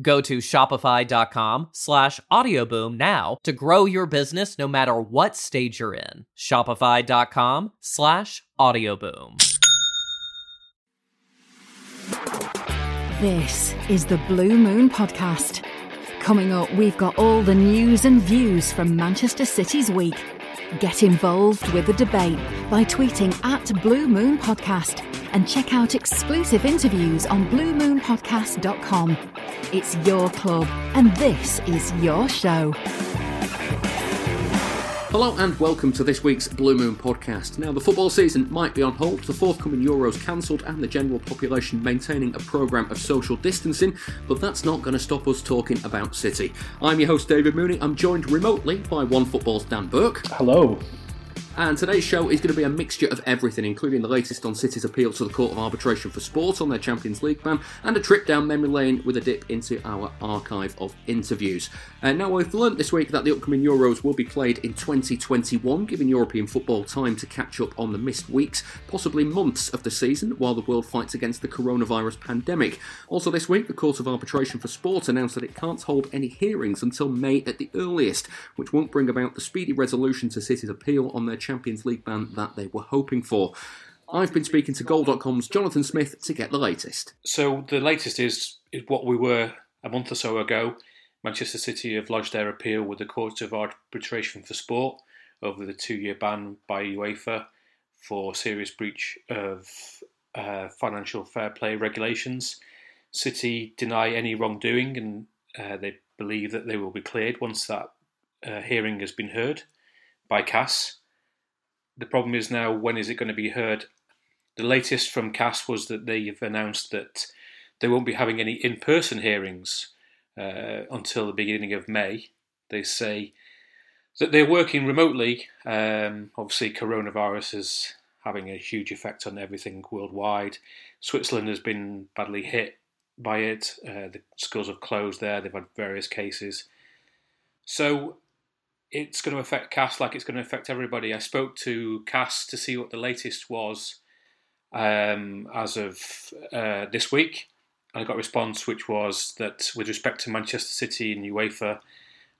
Go to shopify.com slash audioboom now to grow your business no matter what stage you're in. Shopify.com slash audioboom. This is the Blue Moon Podcast. Coming up, we've got all the news and views from Manchester City's week. Get involved with the debate by tweeting at Blue Moon Podcast and check out exclusive interviews on bluemoonpodcast.com. It's your club, and this is your show. Hello and welcome to this week's Blue Moon podcast. Now, the football season might be on hold, the forthcoming Euros cancelled, and the general population maintaining a programme of social distancing, but that's not going to stop us talking about City. I'm your host, David Mooney. I'm joined remotely by One Football's Dan Burke. Hello. And today's show is going to be a mixture of everything, including the latest on City's appeal to the Court of Arbitration for Sport on their Champions League ban, and a trip down memory lane with a dip into our archive of interviews. Uh, now, we've learnt this week that the upcoming Euros will be played in 2021, giving European football time to catch up on the missed weeks, possibly months of the season, while the world fights against the coronavirus pandemic. Also, this week, the Court of Arbitration for Sport announced that it can't hold any hearings until May at the earliest, which won't bring about the speedy resolution to City's appeal on their Champions League ban that they were hoping for. I've been speaking to Goal.com's Jonathan Smith to get the latest. So the latest is, is what we were a month or so ago. Manchester City have lodged their appeal with the Court of Arbitration for Sport over the two-year ban by UEFA for serious breach of uh, financial fair play regulations. City deny any wrongdoing and uh, they believe that they will be cleared once that uh, hearing has been heard by CAS. The problem is now when is it going to be heard? The latest from CAS was that they've announced that they won't be having any in person hearings uh, until the beginning of May. They say that they're working remotely. Um, obviously, coronavirus is having a huge effect on everything worldwide. Switzerland has been badly hit by it. Uh, the schools have closed there. They've had various cases. So it's going to affect CAS like it's going to affect everybody. I spoke to CAS to see what the latest was um, as of uh, this week. I got a response which was that with respect to Manchester City and UEFA,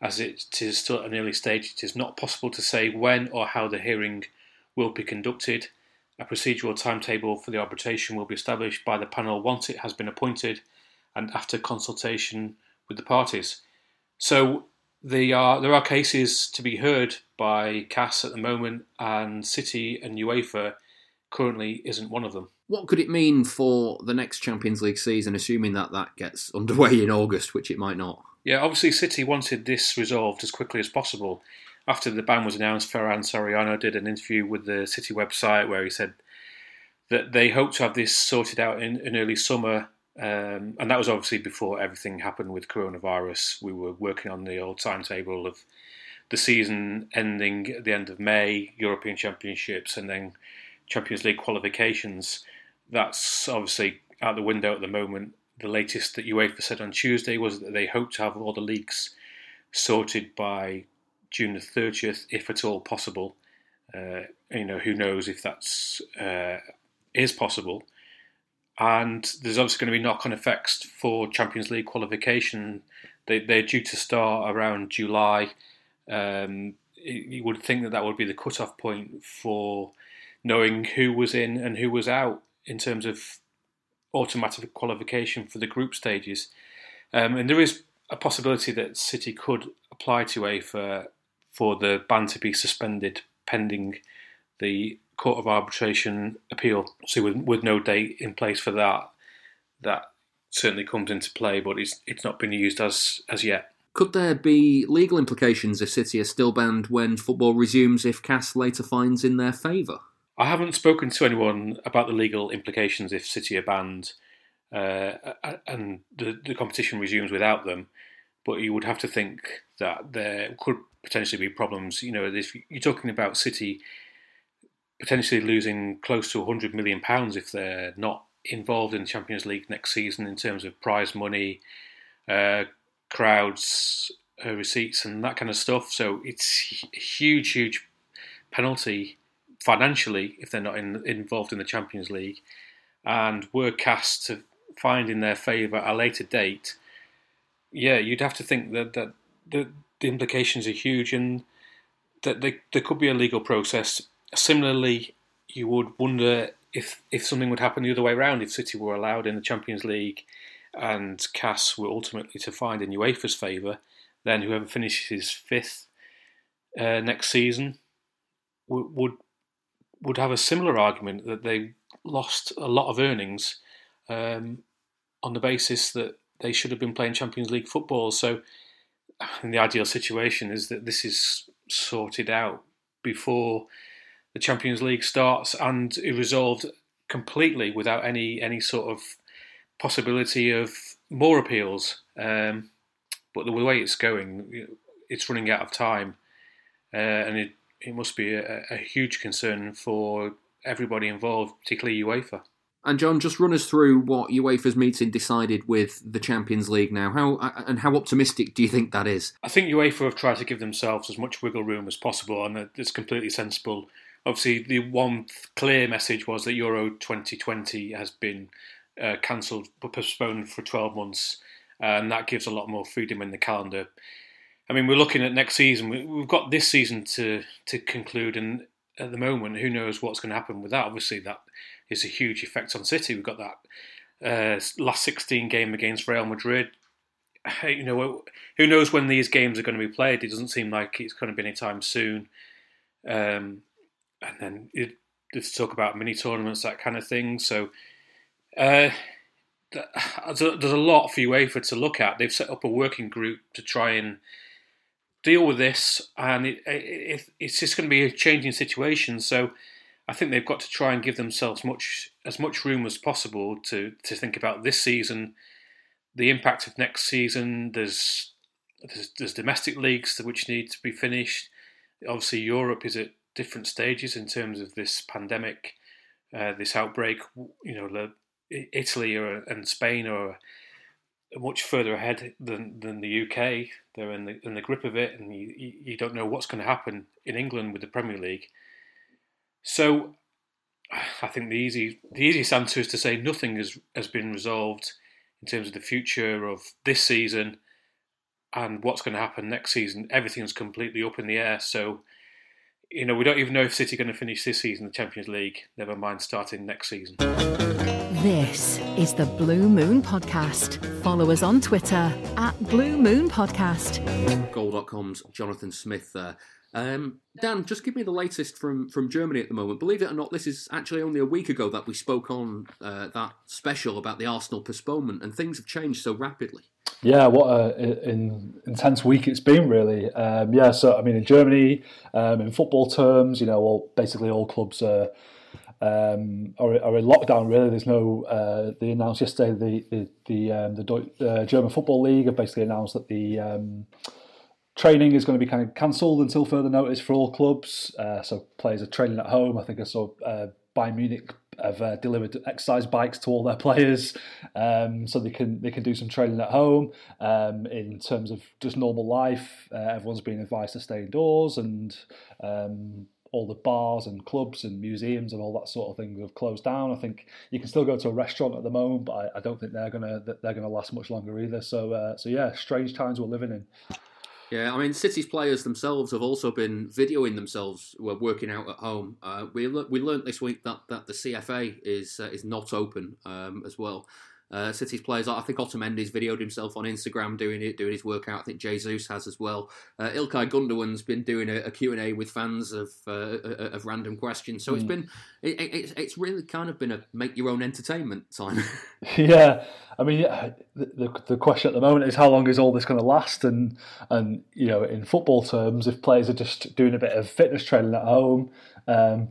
as it is still at an early stage, it is not possible to say when or how the hearing will be conducted. A procedural timetable for the arbitration will be established by the panel once it has been appointed and after consultation with the parties. So there are there are cases to be heard by CAS at the moment, and City and UEFA currently isn't one of them. What could it mean for the next Champions League season, assuming that that gets underway in August, which it might not? Yeah, obviously City wanted this resolved as quickly as possible. After the ban was announced, Ferran Soriano did an interview with the City website where he said that they hope to have this sorted out in, in early summer um, and that was obviously before everything happened with coronavirus. We were working on the old timetable of the season ending at the end of May, European Championships, and then Champions League qualifications. That's obviously out the window at the moment. The latest that UEFA said on Tuesday was that they hope to have all the leagues sorted by June the 30th, if at all possible. Uh, you know, who knows if that's uh, is possible. And there's obviously going to be knock-on effects for Champions League qualification. They, they're due to start around July. Um, you would think that that would be the cut-off point for knowing who was in and who was out in terms of automatic qualification for the group stages. Um, and there is a possibility that City could apply to UEFA for the ban to be suspended pending the Court of Arbitration appeal. So with, with no date in place for that, that certainly comes into play, but it's it's not been used as as yet. Could there be legal implications if City are still banned when football resumes if CAS later finds in their favour? I haven't spoken to anyone about the legal implications if City are banned uh, and the, the competition resumes without them. But you would have to think that there could potentially be problems. You know, if you're talking about City potentially losing close to 100 million pounds if they're not involved in the Champions League next season in terms of prize money, uh, crowds, uh, receipts, and that kind of stuff. So it's a huge, huge penalty financially if they're not in, involved in the Champions League. And were CAS to find in their favour at a later date, yeah, you'd have to think that, that the, the implications are huge and that they, there could be a legal process. Similarly, you would wonder if if something would happen the other way around, if City were allowed in the Champions League and CAS were ultimately to find in UEFA's favour, then whoever finishes fifth uh, next season would, would would have a similar argument that they lost a lot of earnings um, on the basis that they should have been playing Champions League football. So, the ideal situation is that this is sorted out before the Champions League starts and it resolved completely without any any sort of possibility of more appeals. Um, but the way it's going, it's running out of time, uh, and it, it must be a, a huge concern for everybody involved, particularly UEFA. And John, just run us through what UEFA's meeting decided with the Champions League now. How and how optimistic do you think that is? I think UEFA have tried to give themselves as much wiggle room as possible, and it's completely sensible. Obviously, the one clear message was that Euro 2020 has been uh, cancelled, postponed for 12 months, and that gives a lot more freedom in the calendar. I mean, we're looking at next season. We've got this season to to conclude, and at the moment, who knows what's going to happen with that? Obviously, that is a huge effect on City. We've got that uh, last 16 game against Real Madrid. You know, who knows when these games are going to be played? It doesn't seem like it's going to be anytime soon. Um, and then it, let's talk about mini tournaments, that kind of thing. So uh, there's a lot for UEFA to look at. They've set up a working group to try and deal with this, and it, it, it's just going to be a changing situation. So I think they've got to try and give themselves much as much room as possible to to think about this season, the impact of next season. There's there's, there's domestic leagues which need to be finished. Obviously, Europe is at different stages in terms of this pandemic, uh, this outbreak. You know, Italy or, and Spain are much further ahead than, than the UK. They're in the in the grip of it, and you, you don't know what's going to happen in England with the Premier League. So, I think the easy the easiest answer is to say nothing has has been resolved in terms of the future of this season and what's going to happen next season. Everything's completely up in the air. So, you know, we don't even know if City are going to finish this season in the Champions League. Never mind starting next season. This is the Blue Moon Podcast. Follow us on Twitter at Blue Moon Podcast. Goal.com's Jonathan Smith there. Um, Dan, just give me the latest from, from Germany at the moment. Believe it or not, this is actually only a week ago that we spoke on uh, that special about the Arsenal postponement, and things have changed so rapidly. Yeah, what an intense week it's been, really. Um, yeah, so I mean, in Germany, um, in football terms, you know, all basically all clubs are um, are, are in lockdown. Really, there's no. Uh, they announced yesterday the the the, um, the uh, German Football League have basically announced that the um, training is going to be kind of cancelled until further notice for all clubs. Uh, so players are training at home. I think I saw uh, Bayern Munich have uh, delivered exercise bikes to all their players, um, so they can they can do some training at home. Um, in terms of just normal life, uh, everyone's been advised to stay indoors and um, all the bars and clubs and museums and all that sort of thing have closed down. I think you can still go to a restaurant at the moment, but I, I don't think they're gonna they're gonna last much longer either. So uh, so yeah, strange times we're living in. Yeah, I mean, City's players themselves have also been videoing themselves working out at home. Uh, we we learned this week that, that the CFA is uh, is not open um, as well. Uh, City's players, I think Otamendi's videoed himself on Instagram doing it, doing his workout. I think Jesus has as well. Uh, Ilkay Gundogan's been doing a, a Q&A with fans of uh, uh of random questions. So mm. it's hmm. been it, it's it's really kind of been a make your own entertainment time. yeah, I mean, the, the question at the moment is how long is all this going to last? And and you know, in football terms, if players are just doing a bit of fitness training at home. Um,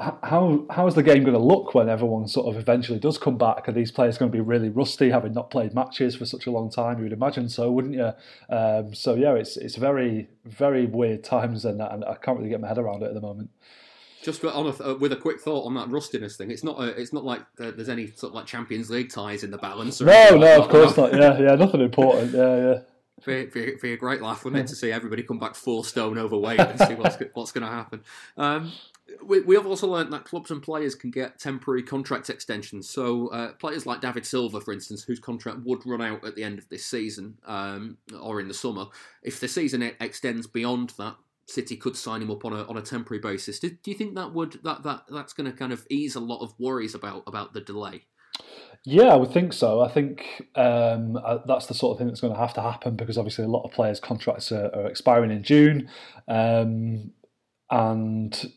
how how is the game going to look when everyone sort of eventually does come back? Are these players going to be really rusty, having not played matches for such a long time? You would imagine so, wouldn't you? Um, so yeah, it's it's very very weird times, and, and I can't really get my head around it at the moment. Just on a, uh, with a quick thought on that rustiness thing, it's not a, it's not like there's any sort of like Champions League ties in the balance. no, no, like of course not. Yeah, yeah, nothing important. Yeah, yeah. Be, be, be, a great laugh, wouldn't it, to see everybody come back four stone overweight and see what's what's going to happen. Um, we, we have also learned that clubs and players can get temporary contract extensions. So uh, players like David Silva, for instance, whose contract would run out at the end of this season um, or in the summer, if the season extends beyond that, City could sign him up on a on a temporary basis. Do, do you think that would that that that's going to kind of ease a lot of worries about about the delay? Yeah, I would think so. I think um, uh, that's the sort of thing that's going to have to happen because obviously a lot of players' contracts are, are expiring in June, um, and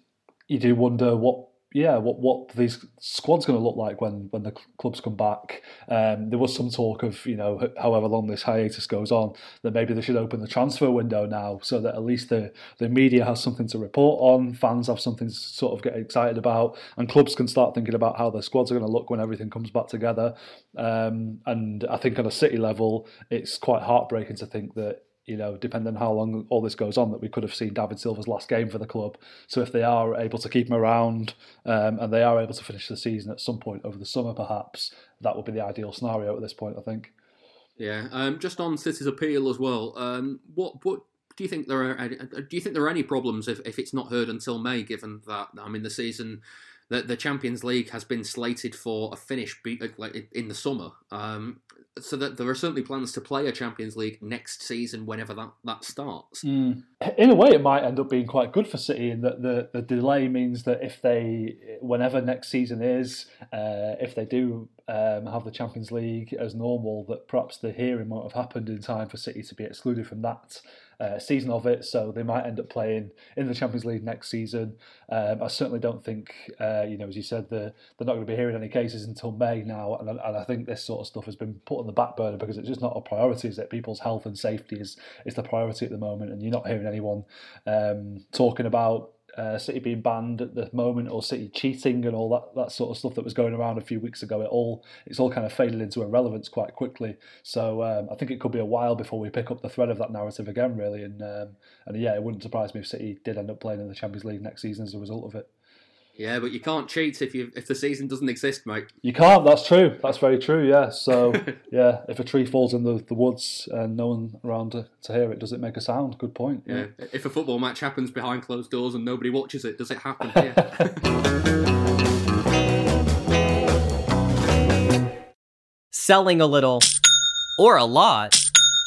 you do wonder what yeah, what what these squads going to look like when when the clubs come back. Um, there was some talk of you know however long this hiatus goes on that maybe they should open the transfer window now so that at least the the media has something to report on, fans have something to sort of get excited about, and clubs can start thinking about how their squads are going to look when everything comes back together. Um, and I think on a city level, it's quite heartbreaking to think that you know, depending on how long all this goes on, that we could have seen David Silva's last game for the club. So if they are able to keep him around um, and they are able to finish the season at some point over the summer, perhaps that would be the ideal scenario at this point. I think. Yeah, um, just on City's appeal as well. Um, what what do you think there are? Do you think there are any problems if, if it's not heard until May? Given that I mean the season the, the Champions League has been slated for a finish in the summer. Um, so that there are certainly plans to play a Champions League next season whenever that, that starts. Mm. In a way, it might end up being quite good for City in that the, the delay means that if they, whenever next season is, uh, if they do um, have the Champions League as normal, that perhaps the hearing won't have happened in time for City to be excluded from that uh, season of it. So they might end up playing in the Champions League next season. Um, I certainly don't think, uh, you know, as you said, the, they're not going to be hearing any cases until May now. And, and I think this sort of stuff has been put on the back burner because it's just not a priority. Is that people's health and safety is is the priority at the moment, and you're not hearing anyone um, talking about uh, City being banned at the moment or City cheating and all that, that sort of stuff that was going around a few weeks ago. It all it's all kind of faded into irrelevance quite quickly. So um, I think it could be a while before we pick up the thread of that narrative again, really. And um, and yeah, it wouldn't surprise me if City did end up playing in the Champions League next season as a result of it. Yeah, but you can't cheat if you if the season doesn't exist, mate. You can't. That's true. That's very true. Yeah. So yeah, if a tree falls in the, the woods and no one around to, to hear it, does it make a sound? Good point. Yeah. yeah. If a football match happens behind closed doors and nobody watches it, does it happen? Yeah. Selling a little or a lot.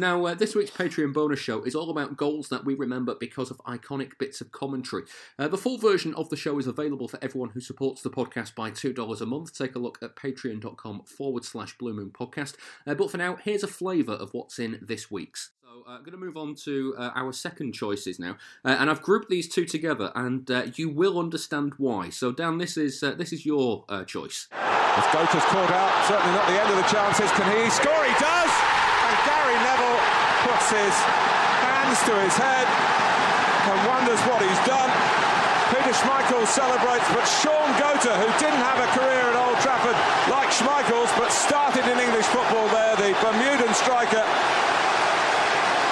Now, uh, this week's Patreon bonus show is all about goals that we remember because of iconic bits of commentary. Uh, the full version of the show is available for everyone who supports the podcast by $2 a month. Take a look at patreon.com forward slash Blue Moon Podcast. Uh, but for now, here's a flavour of what's in this week's. So uh, I'm going to move on to uh, our second choices now, uh, and I've grouped these two together, and uh, you will understand why. So, Dan, this is uh, this is your uh, choice. As Goater's caught out, certainly not the end of the chances. Can he score? He does! Gary Neville puts his hands to his head and wonders what he's done. Peter Schmeichel celebrates, but Shaun Goater, who didn't have a career at Old Trafford like Schmeichel's, but started in English football there, the Bermudan striker,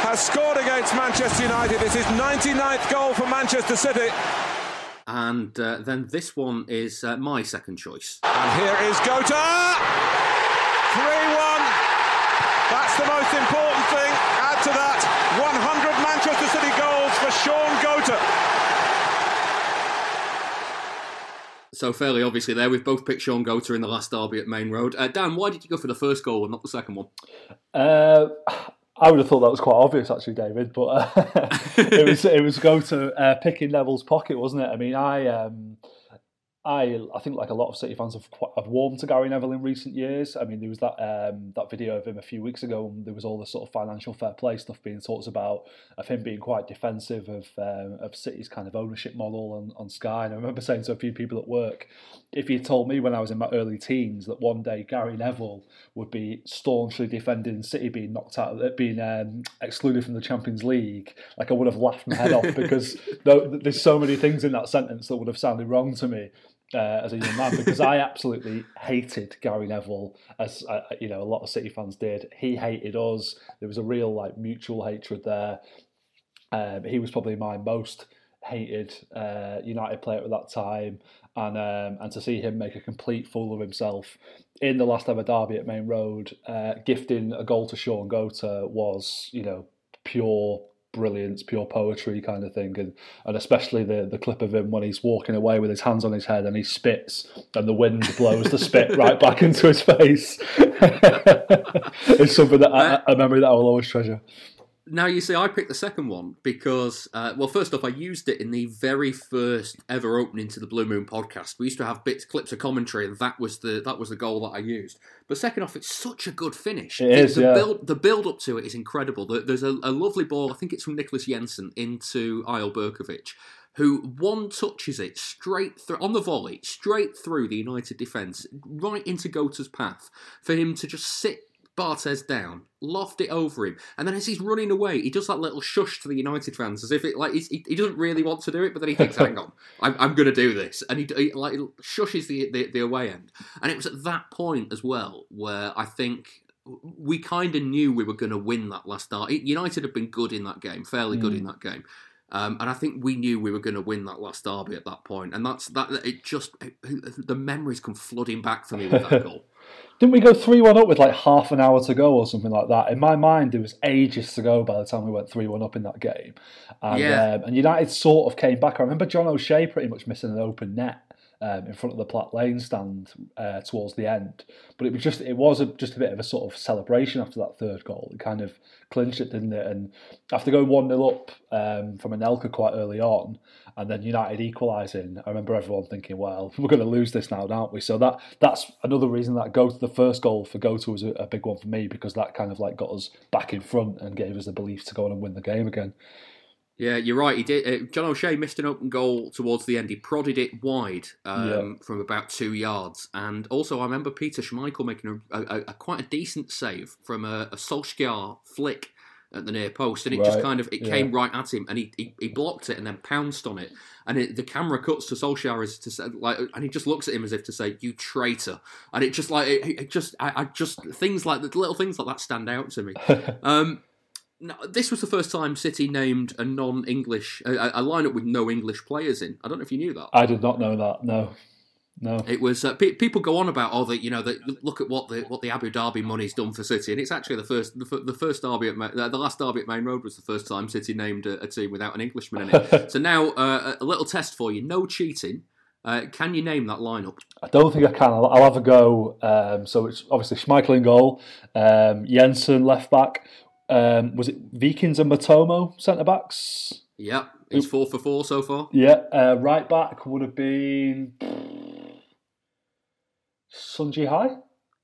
has scored against Manchester United. It's his 99th goal for Manchester City. And uh, then this one is uh, my second choice. And here is Goater! 3 1. That's the most important thing. Add to that 100 Manchester City goals for Shaun Goater. So fairly obviously there, we've both picked Shaun Goater in the last derby at Maine Road. Uh, Dan, why did you go for the first goal and not the second one? Uh, I would have thought that was quite obvious, actually, David. But uh, it was it was Goater uh, picking Neville's pocket, wasn't it? I mean, I um, I I think like a lot of City fans have quite, have warmed to Gary Neville in recent years. I mean, there was that um, that video of him a few weeks ago, and there was all the sort of financial fair play stuff being talked about of him being quite defensive of um, of City's kind of ownership model on, on Sky. And I remember saying to a few people at work, if you told me when I was in my early teens that one day Gary Neville would be staunchly defending City being knocked out, being um, excluded from the Champions League, like I would have laughed my head off because there's so many things in that sentence that would have sounded wrong to me uh, as a young man because I absolutely hated Gary Neville, as uh, you know a lot of City fans did. He hated us. There was a real like mutual hatred there. Um, he was probably my most hated uh, United player at that time, and um, and to see him make a complete fool of himself in the last ever derby at Maine Road, uh, gifting a goal to Shaun Goater was you know pure brilliance, pure poetry kind of thing, and and especially the the clip of him when he's walking away with his hands on his head and he spits and the wind blows the spit right back into his face. it's something that I, a memory that I will always treasure. Now you see, I picked the second one because, uh, well, first off, I used it in the very first ever opening to the Blue Moon podcast. We used to have bits, clips of commentary, and that was the that was the goal that I used. But second off, it's such a good finish. It is, the yeah. build the build up to it is incredible. There's a, a lovely ball. I think it's from Niclas Jensen into Eyal Berkovic, who one touches it straight through on the volley, straight through the United defence, right into Goater's path for him to just sit Barthez down, loft it over him, and then as he's running away, he does that little shush to the United fans as if it like he, he doesn't really want to do it, but then he thinks, "Hang on, I'm, I'm going to do this," and he, he like shushes the, the the away end. And it was at that point as well where I think we kind of knew we were going to win that last start. United have been good in that game, fairly good in that game. Um, and I think we knew we were going to win that last derby at that point, and that's that. It just it, the memories come flooding back to me with that goal. Didn't we go 3 1 up with like half an hour to go or something like that? In my mind, it was ages to go by the time we went 3 1 up in that game. And, Yeah. um, and United sort of came back. I remember John O'Shea pretty much missing an open net. Um, in front of the Platt Lane stand uh, towards the end, but it was just it was a, just a bit of a sort of celebration after that third goal. It kind of clinched it, didn't it? And after going one 0 up um, from Anelka quite early on, and then United equalising, I remember everyone thinking, "Well, we're going to lose this now, aren't we?" So that that's another reason that go to the first goal for Goater was a, a big one for me because that kind of like got us back in front and gave us the belief to go on and win the game again. Yeah, you're right. He did. Uh, John O'Shea missed an open goal towards the end. He prodded it wide um, Yeah. from about two yards, and also I remember Peter Schmeichel making a, a, a quite a decent save from a, a Solskjaer flick at the near post, and it just kind of it yeah. came right at him, and he, he, he blocked it and then pounced on it, and it, the camera cuts to Solskjaer as to say, like, and he just looks at him as if to say, "You traitor," and it just like it, it just I, I just things like the little things like that stand out to me. um, no, this was the first time City named a non-English a, a lineup with no English players in. I don't know if you knew that. I did not know that. No, no. It was uh, pe- people go on about oh that you know that look at what the what the Abu Dhabi money's done for City and it's actually the first the, the first derby at Ma- the the last derby at Maine Road was the first time City named a, a team without an Englishman in it. so now uh, a a little test for you: no cheating. Uh, can you name that lineup? I don't think I can. I'll, I'll have a go. Um, so it's obviously Schmeichel in goal, um, Jensen left back. Um, was it Wiekens and Mettomo centre backs? Yep, he's four for four so far. Yeah, uh, right back would have been Sun Jihai.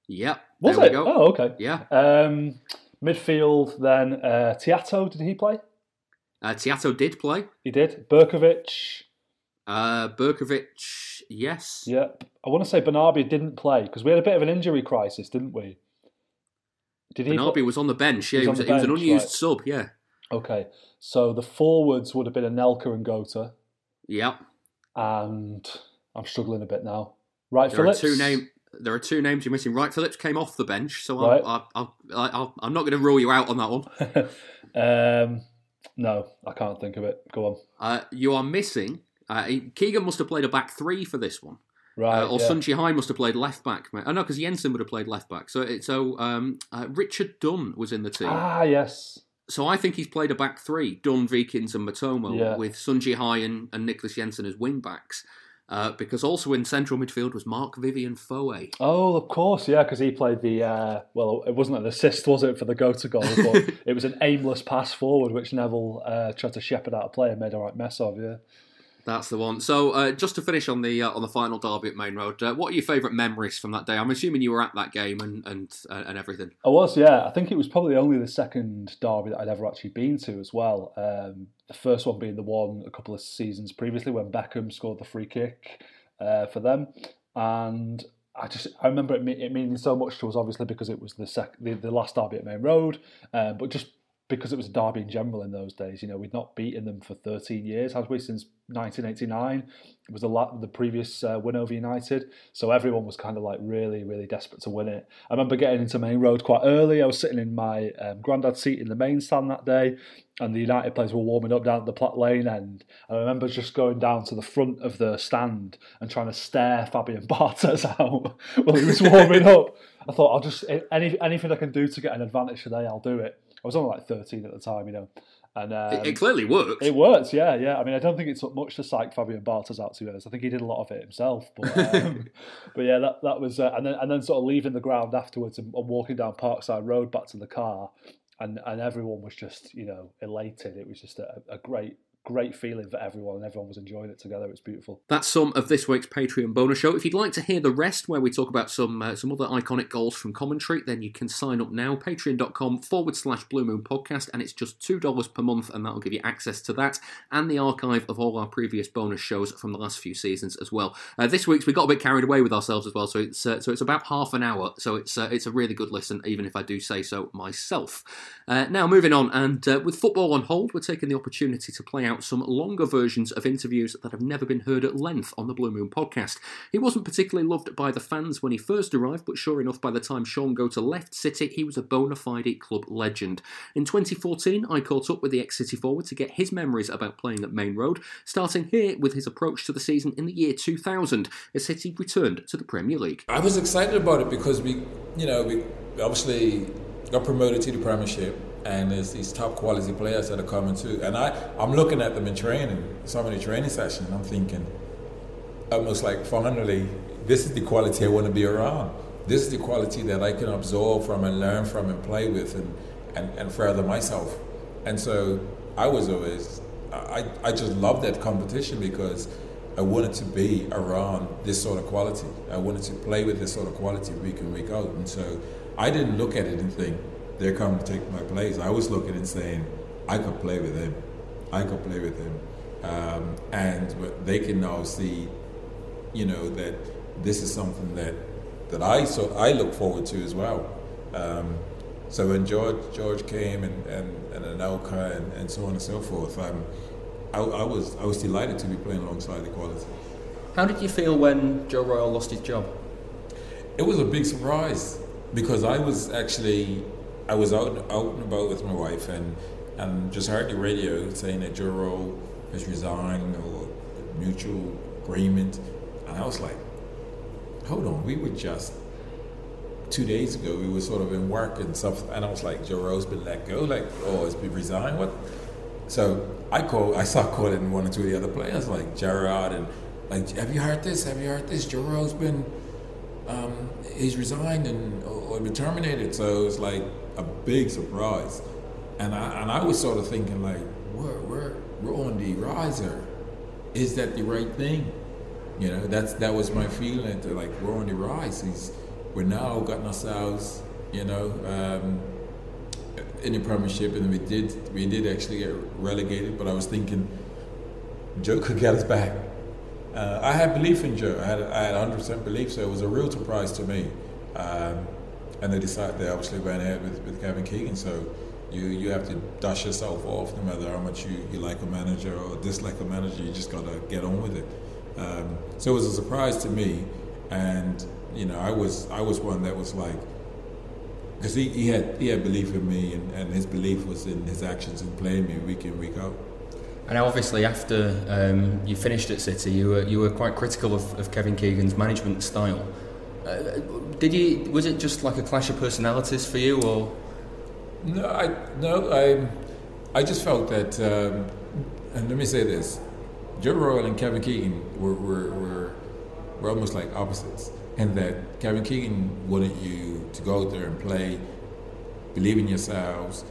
Yep, Was it? Oh, okay. Yeah, Um, midfield then uh, Tiatto. Did he play? uh, Tiatto did play. He did. Berkovic. Uh, Berkovic, yes. Yep. I want to say Benarbia didn't play because we had a bit of an injury crisis, didn't we? Did he? Benarbia was on the bench. Yeah, He was he was an unused right. sub. Yeah, Okay. So the forwards would have been Anelka and Goater, yep. and I'm struggling a bit now. Right, There Phillips. are two name. There are two names you're missing. Right, Phillips came off the bench, so Right. I'll, I'll, I'll, I'm not going to rule you out on that one. um, no, I can't think of it. Go on. Uh, you are missing. Uh, Keegan must have played a back three for this one, Right. uh, or yeah. Sun Jihai must have played left back. mate. Oh no, because Jensen would have played left back. So it, so um, uh, Richard Dunne was in the team. Ah, yes. So I think he's played a back three: Dunne, Wiekens, and Mettomo, Yeah. with Sun Jihai and, and Niclas Jensen as wing backs. Uh, because also in central midfield was Marc Vivien Foé. Oh, of course, yeah, because he played the. Uh, well, it wasn't an assist, was it, for the Goater goal? But it was an aimless pass forward, which Neville uh, tried to shepherd out a play and made a right mess of. Yeah. That's the one. So, uh, just to finish on the uh, on the final derby at Maine Road, uh, what are your favourite memories from that day? I'm assuming you were at that game and and uh, and everything. I was, yeah. I think it was probably only the second derby that I'd ever actually been to as well. Um, the first one being the one a couple of seasons previously when Beckham scored the free kick uh, for them, and I just I remember it, it meaning so much to us, obviously because it was the sec- the, the last derby at Maine Road, um, but just because it was a derby in general in those days. You know, we'd not beaten them for 13 years, had we, since 1989. It was the la- the previous uh, win over United, so everyone was kind of like really, really desperate to win it. I remember getting into Maine Road quite early. I was sitting in my um, granddad's seat in the main stand that day, and the United players were warming up down at the Platt Lane end. And I remember just going down to the front of the stand and trying to stare Fabien Barthez out while he was warming up. I thought I'll just any anything I can do to get an advantage today, I'll do it. I was only like 13 at the time, you know, and um, it, it clearly worked. it worked, yeah, yeah. I mean, I don't think it took much to psych Fabien Barthez out. To honest, I think he did a lot of it himself. But, um, but yeah, that that was, uh, and then and then sort of leaving the ground afterwards and, and walking down Parkside Road back to the car, and and everyone was just you know elated. It was just a, a great great feeling for everyone, and everyone was enjoying it together. It's beautiful. That's some of this week's Patreon bonus show. If you'd like to hear the rest, where we talk about some uh, some other iconic goals from commentary, then you can sign up now. Patreon.com forward slash Blue Moon Podcast, and it's just two dollars per month, and that'll give you access to that and the archive of all our previous bonus shows from the last few seasons as well. Uh, this week's we got a bit carried away with ourselves as well, so it's uh, so it's about half an hour, so it's uh, it's a really good listen, even if I do say so myself. Uh, now moving on, and uh, with football on hold, we're taking the opportunity to play out some longer versions of interviews that have never been heard at length on the Blue Moon podcast. He wasn't particularly loved by the fans when he first arrived, but sure enough, by the time Shaun Goater left City, he was a bona fide club legend. In 2014, I caught up with the ex City forward to get his memories about playing at Maine Road, starting here with his approach to the season in the year 2000 as City returned to the Premier League. I was excited about it because we, you know, we obviously got promoted to the Premiership, and there's these top quality players that are coming too. And I, I'm looking at them in training, some of the training sessions. I'm thinking, almost like finally, this is the quality I want to be around. This is the quality that I can absorb from and learn from and play with and, and, and further myself. And so I was always, I, I just loved that competition because I wanted to be around this sort of quality. I wanted to play with this sort of quality week in, week out. And so I didn't look at it and think, they're coming to take my place. I was looking and saying, I could play with him. I could play with him. Um, and they can now see, you know, that this is something that, that I, so I look forward to as well. Um, So when George George came and and, and Anelka and, and so on and so forth, um, I, I was I was delighted to be playing alongside the quality. How did you feel when Joe Royle lost his job? It was a big surprise because I was actually I was out out and about with my wife and and just heard the radio saying that Royle has resigned or mutual agreement, and I was like, hold on, we were just two days ago we were sort of in work and stuff, and I was like, Royle's been let go, like oh, it's been resigned, what? So I call, I started calling one or two of the other players like Gerrard and like, have you heard this? Have you heard this? Royle's been um, he's resigned and or, or been terminated, so it's like a big surprise. And I and I was sort of thinking like, we're we're we're on the riser. Is that the right thing? You know, that's that was my feeling. That like we're on the rise. We're now gotten ourselves, you know, um, in the Premiership, and we did we did actually get relegated. But I was thinking, Joe could get us back. Uh, I had belief in Joe. I had I had 100 percent belief, so it was a real surprise to me. Um, and they decided they obviously went ahead with, with Kevin Keegan. So you you have to dust yourself off, no matter how much you, you like a manager or dislike a manager. You just gotta get on with it. Um, so it was a surprise to me, and you know I was I was one that was like, because he, he had he had belief in me, and, and his belief was in his actions in playing me week in week out. And obviously, after um, you finished at City, you were you were quite critical of, of Kevin Keegan's management style. Uh, did you? Was it just like a clash of personalities for you, or? No, I no, I I just felt that. Um, and let me say this: Joe Royle and Kevin Keegan were were, were were almost like opposites, in that Kevin Keegan wanted you to go out there and play, believe in yourselves,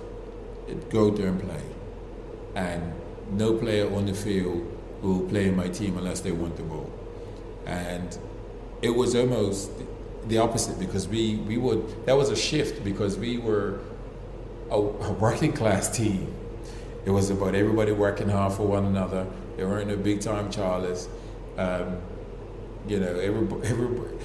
go out there and play, and no player on the field will play in my team unless they want the ball, and it was almost the opposite because we, we would that was a shift because we were a, a working class team. It was about everybody working hard for one another. There weren't no big time Charlies. Um, you know, everybody, everybody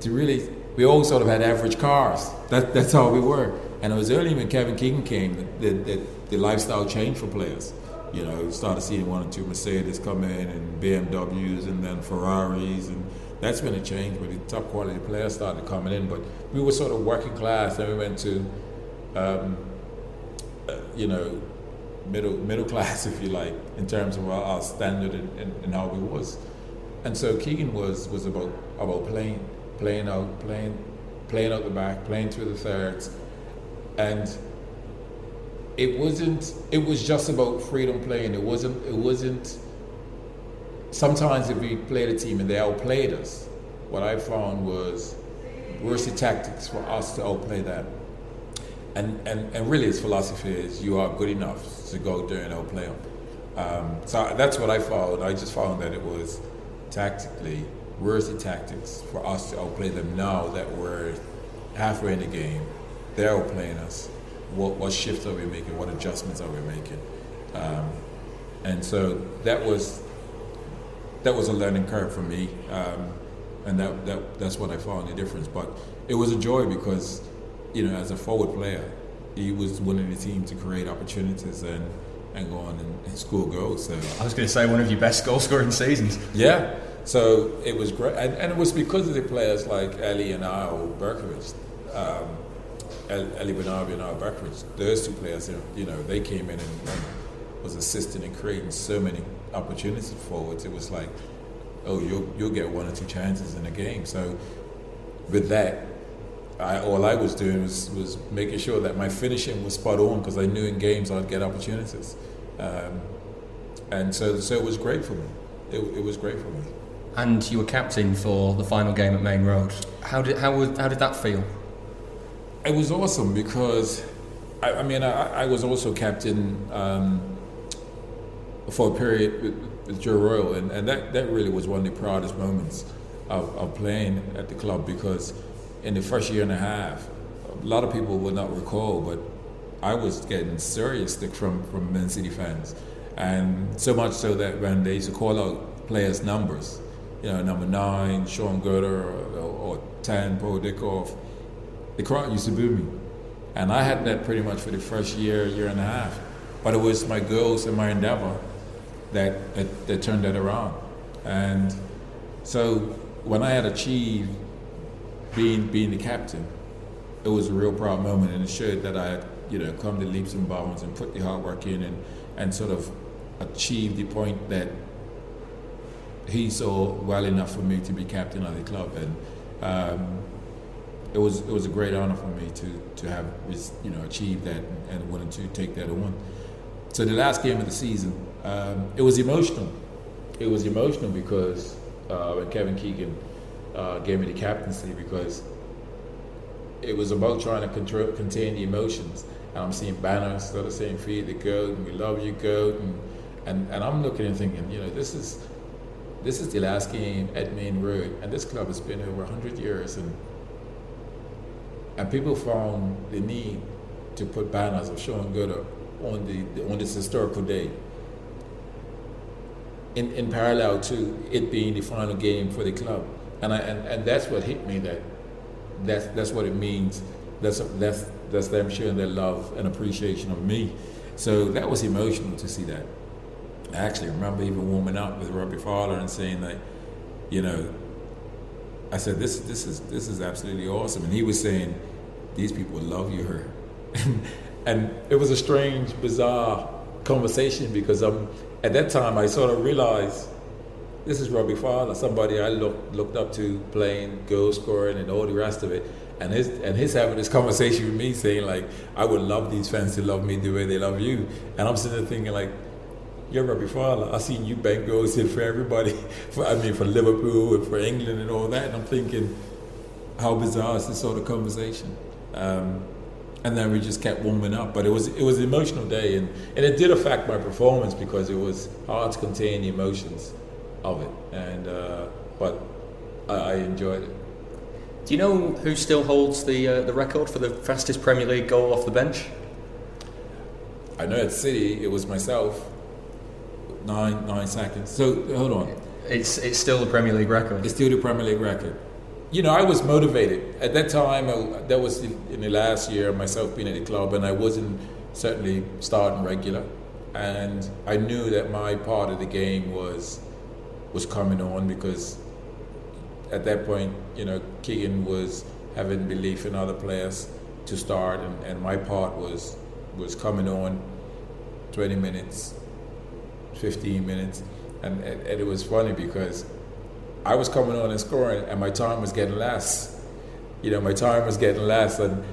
to really we all sort of had average cars. That, that's how we were. And it was only when Kevin Keegan came that, that, that the lifestyle changed for players. You know, started seeing one or two Mercedes come in and BMWs and then Ferraris and that's when it changed when the top quality players started coming in. But we were sort of working class, then we went to, um, uh, you know, middle middle class, if you like, in terms of our, our standard and, and, and, how we was. And so Keegan was was about about playing, playing out, playing, playing out the back, playing through the thirds, and it wasn't. It was just about freedom playing. It wasn't. It wasn't sometimes if we played a team and they outplayed us, what I found was worse tactics for us to outplay them. And, and, and really his philosophy is you are good enough to go there and outplay them. Um, so that's what I found. I just found that it was tactically worse tactics for us to outplay them now that we're halfway in the game. They're outplaying us. What, what shifts are we making? What adjustments are we making? Um, and so that was that was a learning curve for me, um, and that, that that's what I found the difference. But it was a joy because, you know, as a forward player, he was winning the team to create opportunities and and go on and, and score goals. So I was going to say one of your best goal scoring seasons. Yeah, so it was great, and, and, it was because of the players like Eli and Al Berkovic. Um, Eli Benarbia and Al Berkovic, those two players, you know, they came in and, and was assisting in creating so many opportunities forwards. It was like, oh, you'll you'll get one or two chances in a game. So with that, I, all I was doing was was making sure that my finishing was spot on because I knew in games I'd get opportunities, um, and so so it was great for me. It, it was great for me. And you were captain for the final game at Maine Road. How did how how did that feel? It was awesome because, I, I mean, I, I, was also captain. Um, for a period with, with Joe Royle, and, and that, that really was one of the proudest moments of, of playing at the club because in the first year and a half, a lot of people would not recall, but I was getting serious stick from, from Man City fans. And so much so that when they used to call out players' numbers, you know, number nine, Shaun Goater, or, or 10, Paul Dickov, the crowd used to boo me. And I had that pretty much for the first year, year and a half. But it was my goals and my endeavor that, that, that turned that around. And so when I had achieved being, being the captain, it was a real proud moment and it showed that I had, you know, come to leaps and bounds and put the hard work in and, and sort of achieved the point that he saw well enough for me to be captain of the club. And um, it was it was a great honor for me to to have you know achieved that and, and wanted to take that on. So the last game of the season, um, it was emotional. It was emotional because uh, when Kevin Keegan uh, gave me the captaincy because it was about trying to control, contain the emotions. And I'm seeing banners that are saying "Feed the goat" and "We love you, goat," and, and and I'm looking and thinking, you know, this is this is the last game at Maine Road, and this club has been over 100 years, and and people found the need to put banners of Shaun Goater on the on this historical day. In, in parallel to it being the final game for the club, and I and, and that's what hit me that that's that's what it means. That's that's that's them showing their love and appreciation of me. So that was emotional to see that. I actually remember even warming up with Robbie Fowler and saying that, you know, I said this this is this is absolutely awesome, and he was saying, these people love you here, and it was a strange, bizarre conversation because um, at that time I sort of realized this is Robbie Fowler, somebody I looked looked up to playing, goal scoring, and all the rest of it. And his and his having this conversation with me, saying like, I would love these fans to love me the way they love you. And I'm sitting there thinking like, you're Robbie Fowler. I've seen you bank goals in for everybody. For, I mean, for Liverpool and for England and all that. And I'm thinking, how bizarre is this sort of conversation? Um, and then we just kept warming up. But it was it was an emotional day, and, and it did affect my performance because it was hard to contain the emotions of it. And uh, but I, I, enjoyed it. Do you know who still holds the uh, the record for the fastest Premier League goal off the bench? I know at City it was myself. Nine nine seconds. So hold on. It's it's still the Premier League record. It's still the Premier League record. You know, I was motivated at that time. Uh, that was in the last year, myself being at the club, and I wasn't certainly starting regular. And I knew that my part of the game was was coming on because at that point, you know, Keegan was having belief in other players to start, and, and my part was was coming on 20 minutes, 15 minutes. And, and, it was funny because I was coming on and scoring, and my time was getting less. You know, my time was getting less. And,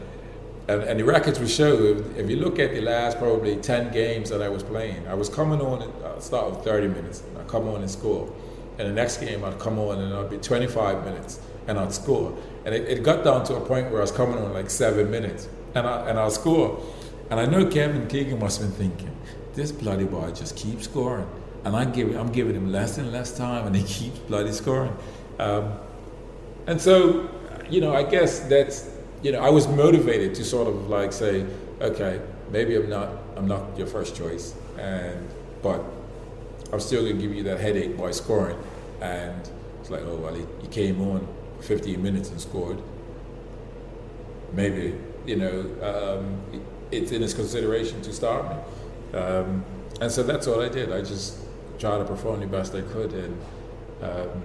and, and the records would show, if, if, you look at the last probably 10 games that I was playing, I was coming on, at, I'll start with 30 minutes, I come on and score and the next game I'd come on and I'd be 25 minutes and I'd score. And it, it got down to a point where I was coming on like seven minutes and, I, and I'll score. And I know Kevin Keegan must have been thinking, this bloody boy just keeps scoring. And I give, I'm giving him less and less time and he keeps bloody scoring. Um, and so, you know, I guess that's, you know, I was motivated to sort of like say, okay, maybe I'm not, I'm not your first choice, and but I'm still gonna give you that headache by scoring. And it's like, oh, well, he, he came on 15 minutes and scored. Maybe, you know, um, it's in his consideration to start me. Um, and so that's all I did. I just tried to perform the best I could. And um,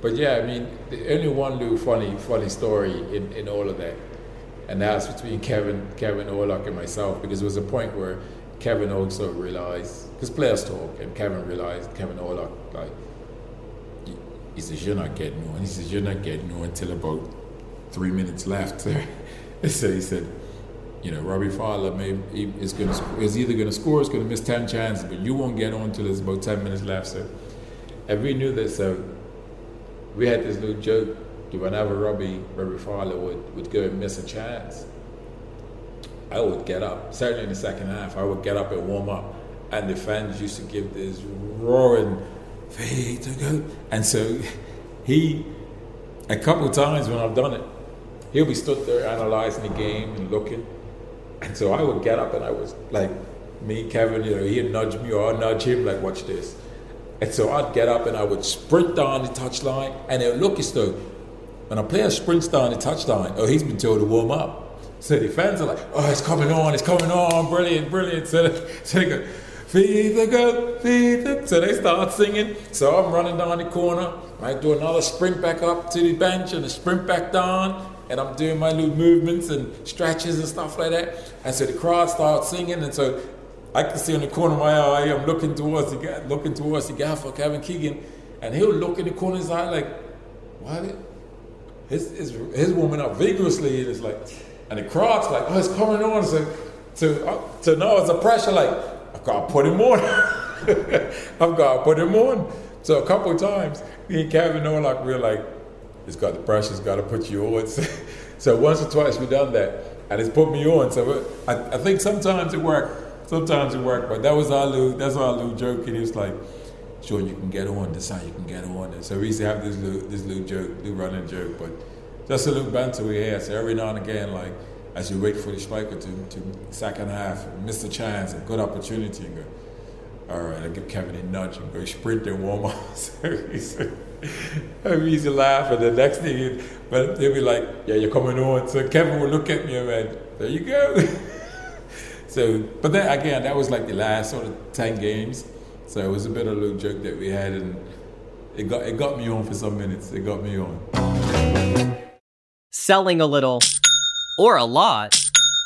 but yeah, I mean, the only one little funny, funny story in, in all of that, and that's between Kevin, Kevin Horlock and myself, because there was a point where Kevin also realized, because players talk, and Kevin realized, Kevin Horlock, like, he says, You're not getting on. He says, You're not getting on until about three minutes left. so he said, You know, Robbie Fowler may, is, gonna, is either going to score or is going to miss 10 chances, but you won't get on until there's about 10 minutes left. So, and we knew that. So we had this little joke that whenever Robbie, Robbie Fowler would, would go and miss a chance, I would get up, certainly in the second half, I would get up and warm up. And the fans used to give this roaring fade to go. And so he, a couple times when I've done it, he'll be stood there analyzing the game and looking. And so I would get up and I was like, me, Kevin, you know, he'd nudge me or I'd nudge him, like, watch this. And so I'd get up and I would sprint down the touchline, and it would look as though when a player sprints down the touchline, oh, he's been told to warm up. So the fans are like, oh, it's coming on, it's coming on, brilliant, brilliant. So, so they go, feed the goat, feed the. So they start singing. So I'm running down the corner. I do another sprint back up to the bench and a sprint back down. And I'm doing my little movements and stretches and stuff like that. And so the crowd starts singing. And so I can see in the corner of my eye, I'm looking towards the guy, looking towards the guy for Kevin Keegan, and he'll look in the corner of his eye like, what? His, his, his woman up vigorously, and it's like, and the crowd's like, oh, it's coming on. So, so, uh, so now it's a pressure like, I've got to put him on. I've got to put him on. So a couple of times, me and Kevin Horlock, we are like, it's got the pressure's got to put you on. so once or twice we done that, and it's put me on. So uh, I, I think sometimes it worked, sometimes it worked, but that was our little, that's our little joke. And he was like, sure, you can get on, this how you can get on. And so we used to have this little, this little joke, little running joke, but just a little banter we had. So every now and again, like, as you wait for the striker to, to second half, miss the chance, a good opportunity, and go, all right, I give Kevin a nudge and go sprint and warm up. I used laugh, and the next thing, but they'd be like, "Yeah, you're coming on." So Kevin would look at me and went, "There you go." so, but then again, that was like the last sort of ten games. So it was a bit of a little joke that we had, and it got it got me on for some minutes. It got me on. Selling a little or a lot.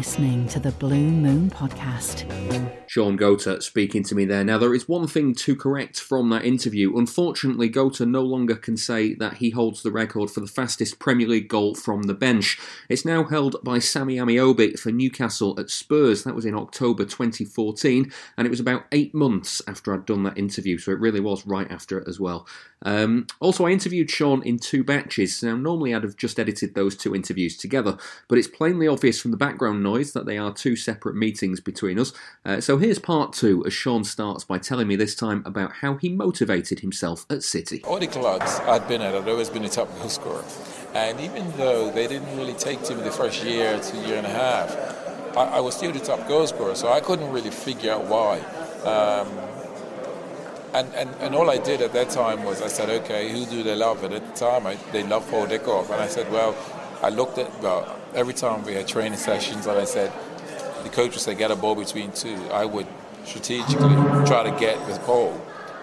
Listening to the Blue Moon Podcast. Shaun Goater speaking to me there. Now, there is one thing to correct from that interview. Unfortunately, Goater no longer can say that he holds the record for the fastest Premier League goal from the bench. It's now held by Sammy Ameobi for Newcastle at Spurs. That was in October 2014, and it was about eight months after I'd done that interview, so it really was right after it as well. Um, also, I interviewed Shaun in two batches. Now, normally I'd have just edited those two interviews together, but it's plainly obvious from the background noise that they are two separate meetings between us. Uh, so here's part two as Shaun starts by telling me this time about how he motivated himself at City. All the clubs I'd been at, I'd always been a top goal scorer. And even though they didn't really take to me the first year to year and a half, I, I was still the top goal scorer, so I couldn't really figure out why. Um, and, and, and all I did at that time was I said, okay, who do they love? And at the time, I, they loved Paul Dickov. And I said, well, I looked at, well, every time we had training sessions, and I said, the coach would say, get a ball between two. I would strategically try to get with Paul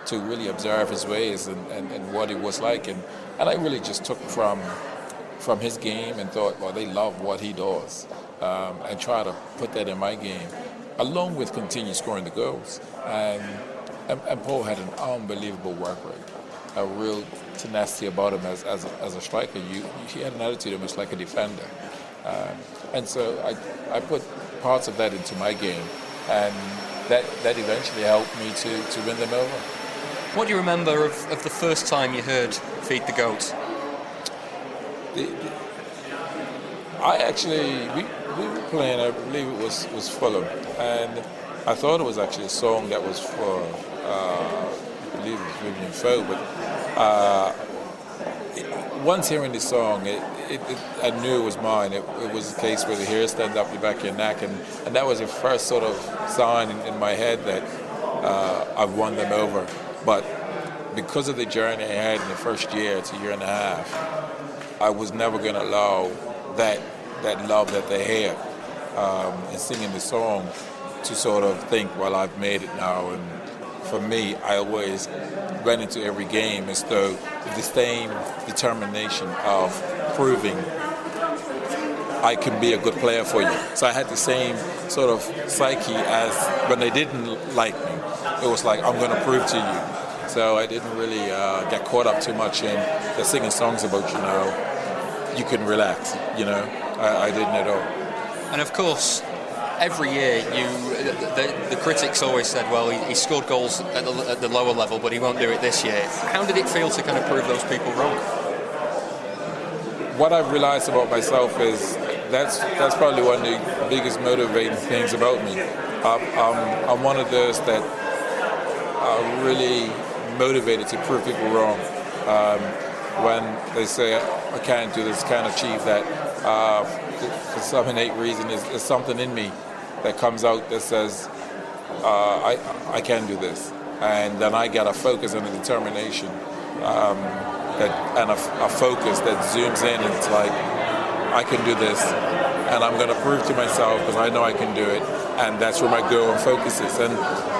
to really observe his ways and, and, and what it was like. And, and I really just took from from his game and thought, well, they love what he does, um, and try to put that in my game, along with continue scoring the goals. And, and, and Paul had an unbelievable work rate, a real tenacity about him as, as, a, as a striker. You, he had an attitude almost like a defender. Um, and so I, I put parts of that into my game, and that, that eventually helped me to, to win them over. What do you remember of, of the first time you heard Feed the Goat? The, the, I actually, we, we were playing, I believe it was, was Fulham, and I thought it was actually a song that was for, uh, I believe it was Vivien Foé, but uh, once hearing the song, it, it, it, I knew it was mine. It, was a case where the hair stands up the back of your neck, and, and that was the first sort of sign in, in my head that uh, I've won them over. But because of the journey I had in the first year it's a year and a half, I was never going to allow that that love that they had um, in singing the song to sort of think, well, I've made it now. And for me, I always went into every game as though the same determination of proving I can be a good player for you. So I had the same sort of psyche as when they didn't like me. It was like, I'm going to prove to you. So I didn't really uh, get caught up too much in the singing songs about, you know, you can relax, you know. I, I didn't at all. And of course, every year you the, the, critics always said well he, he scored goals at the, at the, lower level but he won't do it this year. How did it feel to kind of prove those people wrong? What i've realized about myself is that's that's probably one of the biggest motivating things about me. I'm, I'm, one of those that are really motivated to prove people wrong. Um, when they say i can't do this can't achieve that uh, for some innate reason there's something in me that comes out that says, uh, I, I can do this. And then I get a focus and a determination um, that, and a, a, focus that zooms in and it's like, I can do this. And I'm going to prove to myself because I know I can do it. And that's where my goal and focus is. And,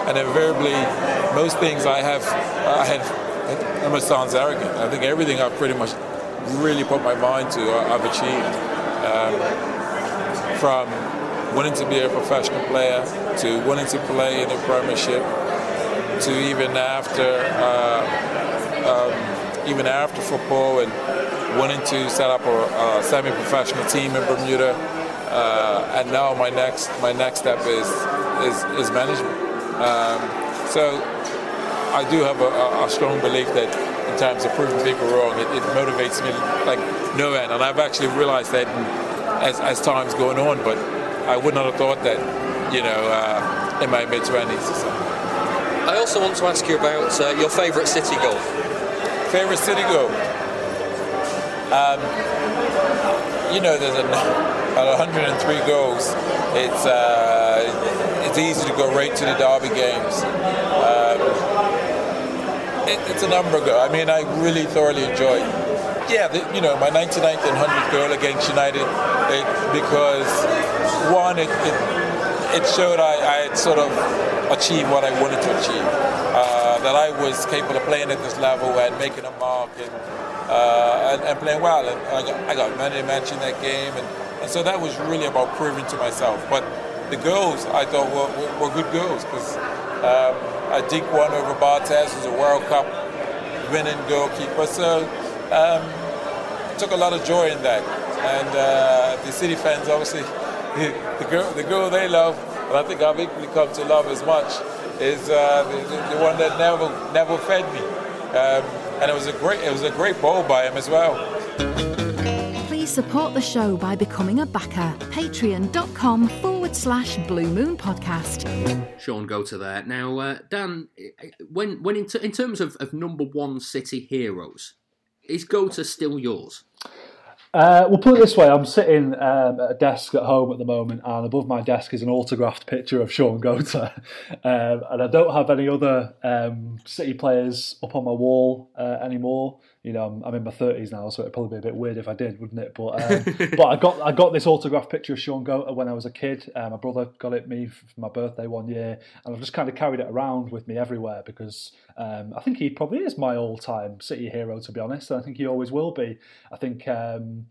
and invariably, most things I have, I have, it almost sounds arrogant. I think everything I've pretty much really put my mind to, I've achieved. Um, from wanting to be a professional player to wanting to play in the Premiership to even after uh, um, even after football and wanting to set up a, a semi-professional team in Bermuda. Uh, and now my next my next step is is, is management. Um, so I do have a, a, strong belief that in terms of proving people wrong, it, it motivates me like no end. And I've actually realized that as, as time's going on, but I would not have thought that, you know, uh, in my mid 20s. So. I also want to ask you about uh, your favourite City goal. Favourite City goal? Um, you know, there's a, at 103 goals. It's uh, it's easy to go right to the derby games. Um, it, it's a number of goals. I mean, I really thoroughly enjoy. Yeah, the, you know, my 99th and 100th goal against United, it, because one, it, it, it showed I, I, had sort of achieved what I wanted to achieve. Uh, that I was capable of playing at this level and making a mark and, uh, and, and, playing well. And I got, I got match in that game. And, and so that was really about proving to myself. But the goals I thought were, were, were good goals because um, I did one over Barthez, who's a World Cup winning goalkeeper. So um, took a lot of joy in that. And uh, the City fans obviously the girl, the girl they love, and I think I've equally come to love as much, is uh, the, the, the, one that never never fed me, um, and it was a great it was a great bowl by him as well. Please support the show by becoming a backer. Patreon.com forward slash Blue Moon Podcast. Shaun Goater there. Now, uh, Dan, when when in, t- in terms of, of number one city heroes, is Goater still yours? Uh, we'll put it this way: I'm sitting um, at a desk at home at the moment, and above my desk is an autographed picture of Shaun Goater, um, and I don't have any other um, City players up on my wall uh, anymore you know, I'm, in my thirties now, so it'd probably be a bit weird if I did, wouldn't it? But um, but I got I got this autographed picture of Shaun Goater when I was a kid. Uh, my brother got it me for my birthday one year, and I've just kind of carried it around with me everywhere because um, I think he probably is my all-time City hero, to be honest. And I think he always will be. I think. Um,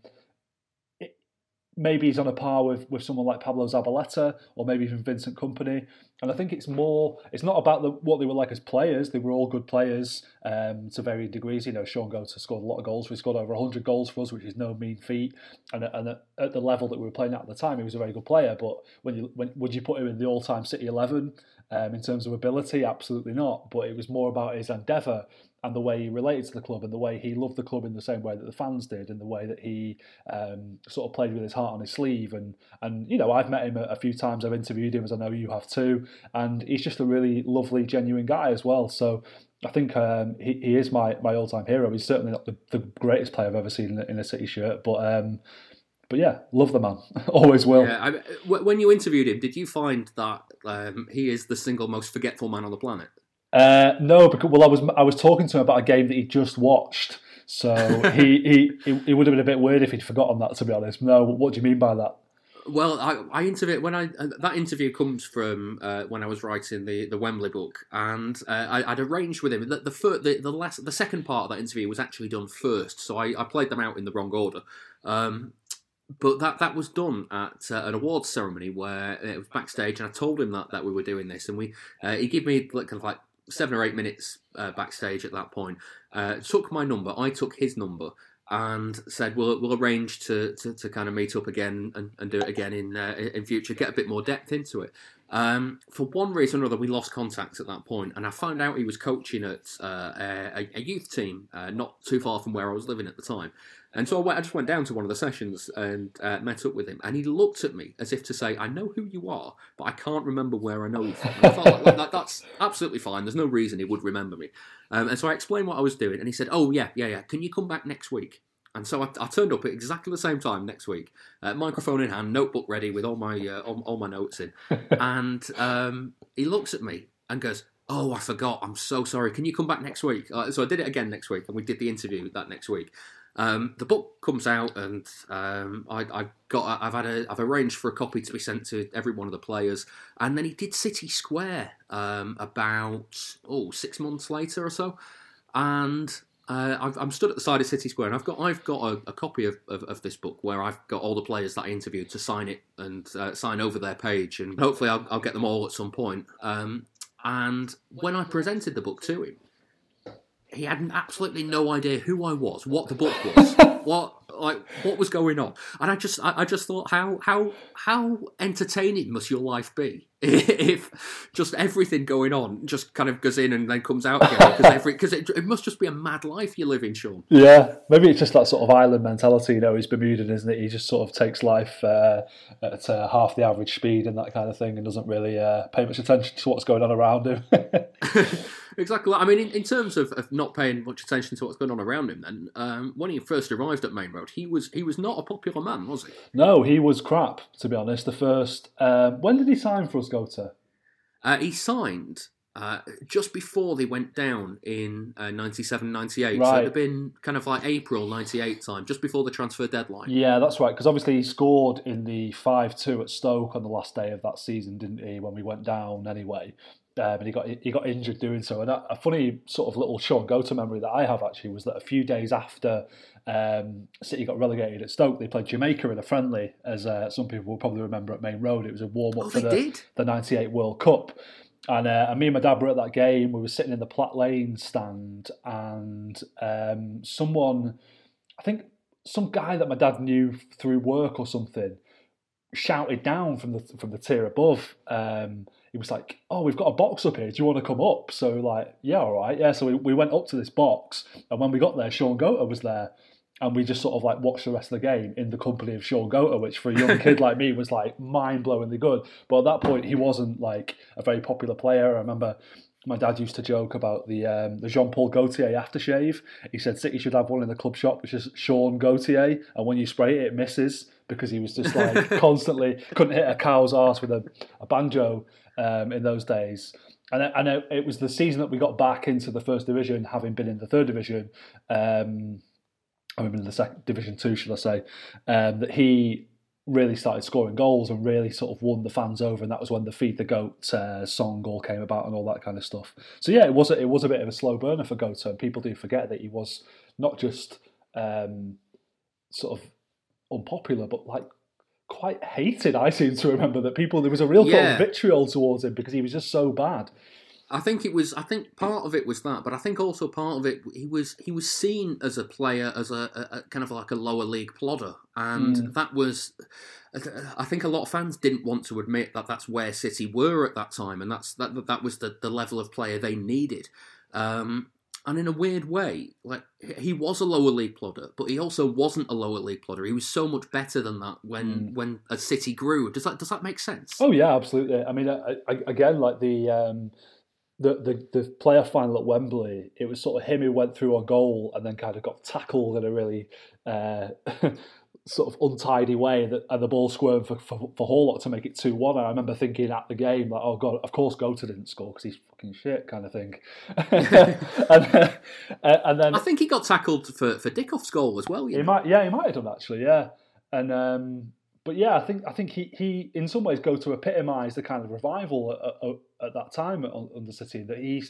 maybe he's on a par with, with someone like Pablo Zabaleta or maybe even Vincent Kompany. And I think it's more, it's not about the, what they were like as players. They were all good players um, to varying degrees. You know, Shaun Goater scored a lot of goals. We scored over 100 goals for us, which is no mean feat. And, and at the level that we were playing at at the time, he was a very good player. But when you when would you put him in the all time City 11 um, in terms of ability? Absolutely not. But it was more about his endeavour and the way he related to the club and the way he loved the club in the same way that the fans did and the way that he um, sort of played with his heart on his sleeve and and you know I've met him a, a, few times I've interviewed him as I know you have too and he's just a really lovely genuine guy as well so I think um, he, he is my, my all time hero. He's certainly not the, the greatest player I've ever seen in, in a City shirt, but um, but yeah, love the man. Always will. Yeah, I, when you interviewed him, did you find that um, he is the single most forgetful man on the planet? Uh, no, because well, I was I was talking to him about a game that he just watched, so he, he he would have been a bit weird if he'd forgotten that. To be honest, no. What do you mean by that? Well, I, I interviewed when I uh, that interview comes from uh, when I was writing the, the Wembley book, and uh, I, would arranged with him that the first, the the, last, the second part of that interview was actually done first, so I, I played them out in the wrong order. Um, but that that was done at uh, an awards ceremony where it was backstage, and I told him that, that we were doing this, and we uh, he gave me like kind of like seven or eight minutes uh, backstage at that point. Uh, took my number, I took his number, and said we'll we'll arrange to to, to kind of meet up again and, and do it again in uh, in future, get a bit more depth into it. Um, for one reason or another, we lost contact at that point, and I found out he was coaching at uh, a, a, youth team not too far from where I was living at the time. And so I, went, I just went down to one of the sessions and uh, met up with him, and he looked at me as if to say, "I know who you are, but I can't remember where I know you from." I thought, like, that, that's absolutely fine. There's no reason he would remember me. Um, and so I explained what I was doing, and he said, "Oh yeah, yeah, yeah. Can you come back next week?" And so I, I, turned up at exactly the same time next week, uh, microphone in hand, notebook ready with all my uh, all, all, my notes in. and um, he looks at me and goes, "Oh, I forgot. I'm so sorry. Can you come back next week?" Uh, so I did it again next week, and we did the interview that next week. Um, the book comes out, and um, I, I, got I've had a I've arranged for a copy to be sent to every one of the players, and then he did City Square um, about oh six months later or so, and uh, i am stood at the side of City Square, and I've got I've got a, a copy of, of, of, this book where I've got all the players that I interviewed to sign it and uh, sign over their page, and hopefully I'll, I'll get them all at some point. Um, and when I presented the book to him, he had absolutely no idea who I was, what the book was, what like what was going on, and I just I, I, just thought how how how entertaining must your life be if just everything going on just kind of goes in and then comes out again because every because it, it must just be a mad life you live in, Shaun. Yeah, maybe it's just that sort of island mentality. You know, he's Bermudan, isn't it? He just sort of takes life uh, at uh, half the average speed and that kind of thing, and doesn't really uh, pay much attention to what's going on around him. Exactly. I mean, in, in terms of, of, not paying much attention to what's going on around him, then um, when he first arrived at Maine Road, he was he was not a popular man, was he? No, he was crap. To be honest, the first. Um, when did he sign for us, Goater? Uh, he signed uh, just before they went down in uh, 97 98. Right. So it had been kind of like April 98 time, just before the transfer deadline. Yeah, that's right. Because obviously he scored in the 5 2 at Stoke on the last day of that season, didn't he, when we went down anyway? Um, and he got he got injured doing so. And a, a, funny sort of little Shaun Goater memory that I have actually was that a few days after um, City got relegated at Stoke, they played Jamaica in a friendly, as uh, some people will probably remember at Maine Road. It was a warm up oh, for the, the '98 World Cup. And, uh, and me and my dad were at that game. We were sitting in the Platt Lane stand, and um, someone, I think some guy that my dad knew through work or something, shouted down from the from the tier above. Um, he was like, "Oh, we've got a box up here. Do you want to come up?" So like, yeah, all right, yeah. So we, we went up to this box, and when we got there, Shaun Goater was there, and we just sort of like watched the rest of the game in the company of Shaun Goater, which for a young kid like me was like mind blowingly good. But at that point, he wasn't like a very popular player. I remember my dad used to joke about the um, the Jean Paul Gaultier aftershave. He said City should have one in the club shop, which is Sean Gaultier, and when you spray it, it misses because he was just like constantly couldn't hit a cow's ass with a, a banjo um, in those days. And, and it was the season that we got back into the first division, having been in the third division. Um, I mean, in the second division two, should I say? Um, that he really started scoring goals and really sort of won the fans over, and that was when the "Feed the Goat" uh, song all came about and all that kind of stuff. So yeah, it was a, it was a bit of a slow burner for Goater, and people do forget that he was not just um, sort of unpopular, but like quite hated. I seem to remember that people there was a real yeah. of vitriol towards him because he was just so bad. I think it was. I think part of it was that, but I think also part of it he was he was seen as a player as a, a, a kind of like a lower league plodder, and mm. that was. I think a lot of fans didn't want to admit that that's where City were at that time, and that's that that was the, the level of player they needed. Um, and in a weird way, like he was a lower league plodder, but he also wasn't a lower league plodder. He was so much better than that when mm. when a city grew. Does that does that make sense? Oh yeah, absolutely. I mean, I, I, again, like the um, the, the the playoff final at Wembley, it was sort of him who went through a goal and then kind of got tackled in a really uh, sort of untidy way that and the ball squirmed for, for, for Horlock to make it 2 1. I remember thinking at the game, like, oh God, of course Goater didn't score because he's fucking shit, kind of thing. and, uh, and, then. I think he got tackled for, for Dickov's goal as well. He might, yeah, he might have done actually, yeah. And um, but yeah, I think I think he, he in some ways go to epitomise the kind of revival at, at, at that time under City that he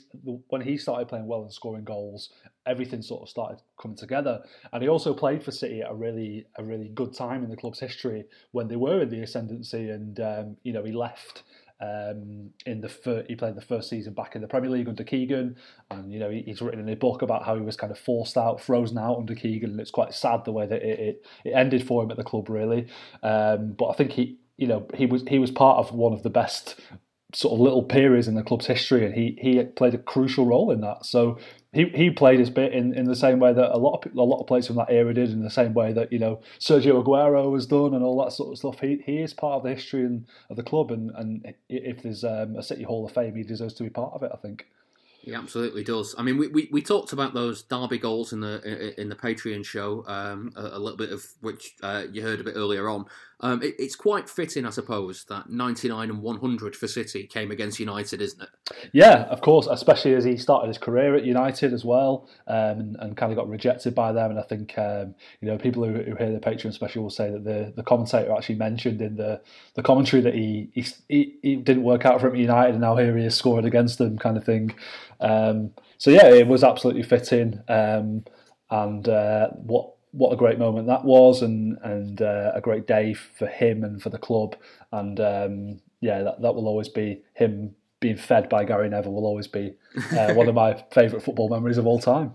when he started playing well and scoring goals, everything sort of started coming together. And he also played for City at a really a really good time in the club's history when they were in the ascendancy, and um, you know he left um, in the fir- he played the first season back in the Premier League under Keegan, and you know he, he's written in a book about how he was kind of forced out, frozen out under Keegan, and it's quite sad the way that it, it, it ended for him at the club, really. Um, but I think he, you know, he was he was part of one of the best sort of little periods in the club's history, and he he played a crucial role in that. So he, he played his bit in, in the same way that a lot of a lot of players from that era did, in the same way that you know Sergio Aguero has done, and all that sort of stuff. He he is part of the history and, of the club, and and if there's um, a City Hall of Fame, he deserves to be part of it. I think. He absolutely does. I mean, we, we, we talked about those Derby goals in the in the Patreon show, um, a, a, little bit of which uh, you heard a bit earlier on. Um, it, it's quite fitting, I suppose, that 99 and 100 for City came against United, isn't it? Yeah, of course, especially as he started his career at United as well um, and, and, kind of got rejected by them. And I think, um, you know, people who, who, hear the Patreon special will say that the, the commentator actually mentioned in the, the commentary that he, he, he didn't work out for him at United and now here he is scoring against them kind of thing. Um, so, yeah, it was absolutely fitting. Um, and uh, what what a great moment that was, and and uh, a great day for him and for the club. And um, yeah, that, that will always be him being fed by Gary Neville. Will always be uh, one of my favourite football memories of all time.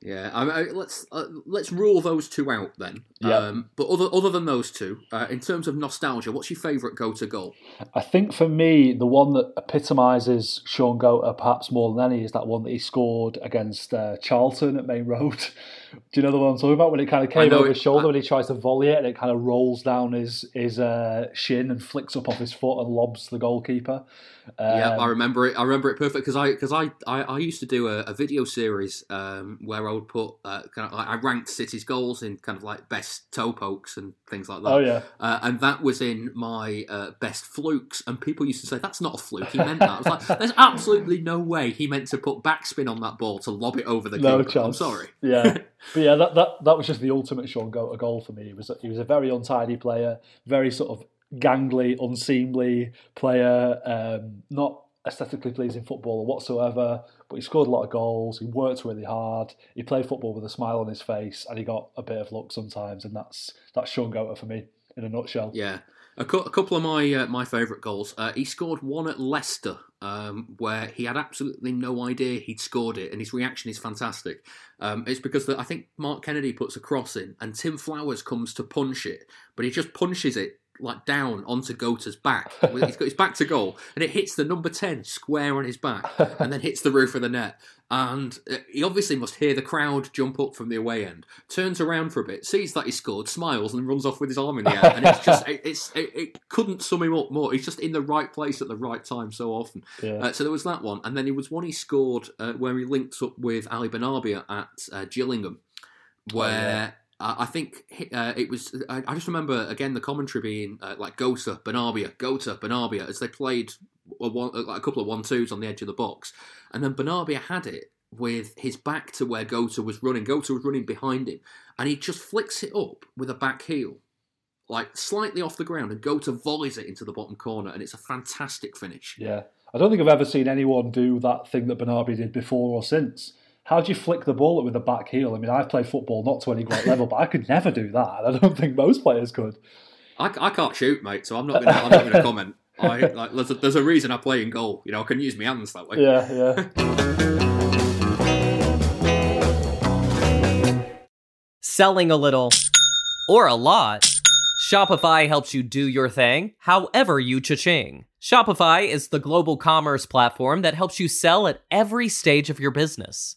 Yeah, I mean, let's uh, let's rule those two out then. Yeah. Um, but other other than those two, uh, in terms of nostalgia, what's your favourite go-to goal? I think for me, the one that epitomises Shaun Goater perhaps more than any is that one that he scored against uh, Charlton at Maine Road. Do you know the one I'm talking about? When it kind of came over it, his shoulder I, when he tries to volley it, and it kind of rolls down his his uh, shin and flicks up off his foot and lobs the goalkeeper. Um, yeah, I remember it. I remember it perfect because I because I, I, I used to do a, a video series um, where I would put uh, kind of I ranked City's goals in kind of like best toe pokes and things like that. Oh yeah, uh, and that was in my uh, best flukes, and people used to say that's not a fluke. He meant that. I was like, there's absolutely no way he meant to put backspin on that ball to lob it over the no keeper. Chance. I'm sorry. Yeah, but yeah, that, that that was just the ultimate Shaun Goater goal for me. He was he was a very untidy player, very sort of gangly, unseemly player, um, not aesthetically pleasing footballer whatsoever, but he scored a lot of goals. He worked really hard. He played football with a smile on his face, and he got a bit of luck sometimes. And that's that's Shaun Goater for me in a nutshell. Yeah, a, cu- a couple of my uh, my favourite goals. Uh, he scored one at Leicester, um, where he had absolutely no idea he'd scored it, and his reaction is fantastic. Um, it's because the, I think Mark Kennedy puts a cross in, and Tim Flowers comes to punch it, but he just punches it like down onto Goater's back. He's got his back to goal, and it hits the number ten square on his back, and then hits the roof of the net. And uh, he obviously must hear the crowd jump up from the away end. Turns around for a bit, sees that he scored, smiles, and runs off with his arm in the air. And it's just, it, it's, it, it couldn't sum him up more. He's just in the right place at the right time so often. Yeah. Uh, so there was that one, and then he was one he scored uh, where he linked up with Ali Benarbia at uh, Gillingham, where. I think uh, it was. I just remember again the commentary being uh, like Goater, Benarbia, Goater, Benarbia, as they played a, one, like a couple of one twos on the edge of the box, and then Benarbia had it with his back to where Goater was running. Goater was running behind him, and he just flicks it up with a back heel, like slightly off the ground, and Goater volleys it into the bottom corner, and it's a fantastic finish. Yeah, I don't think I've ever seen anyone do that thing that Benarbia did before or since how do you flick the ball with a back heel? I mean, I've played football not to any great level, but I could never do that. I don't think most players could. I, I can't shoot, mate, so I'm not gonna, I'm not going to comment. I, like, there's, a, there's a reason I play in goal. You know, I can use my hands that way. Yeah, yeah. Selling a little or a lot. Shopify helps you do your thing, however you cha-ching. Shopify is the global commerce platform that helps you sell at every stage of your business.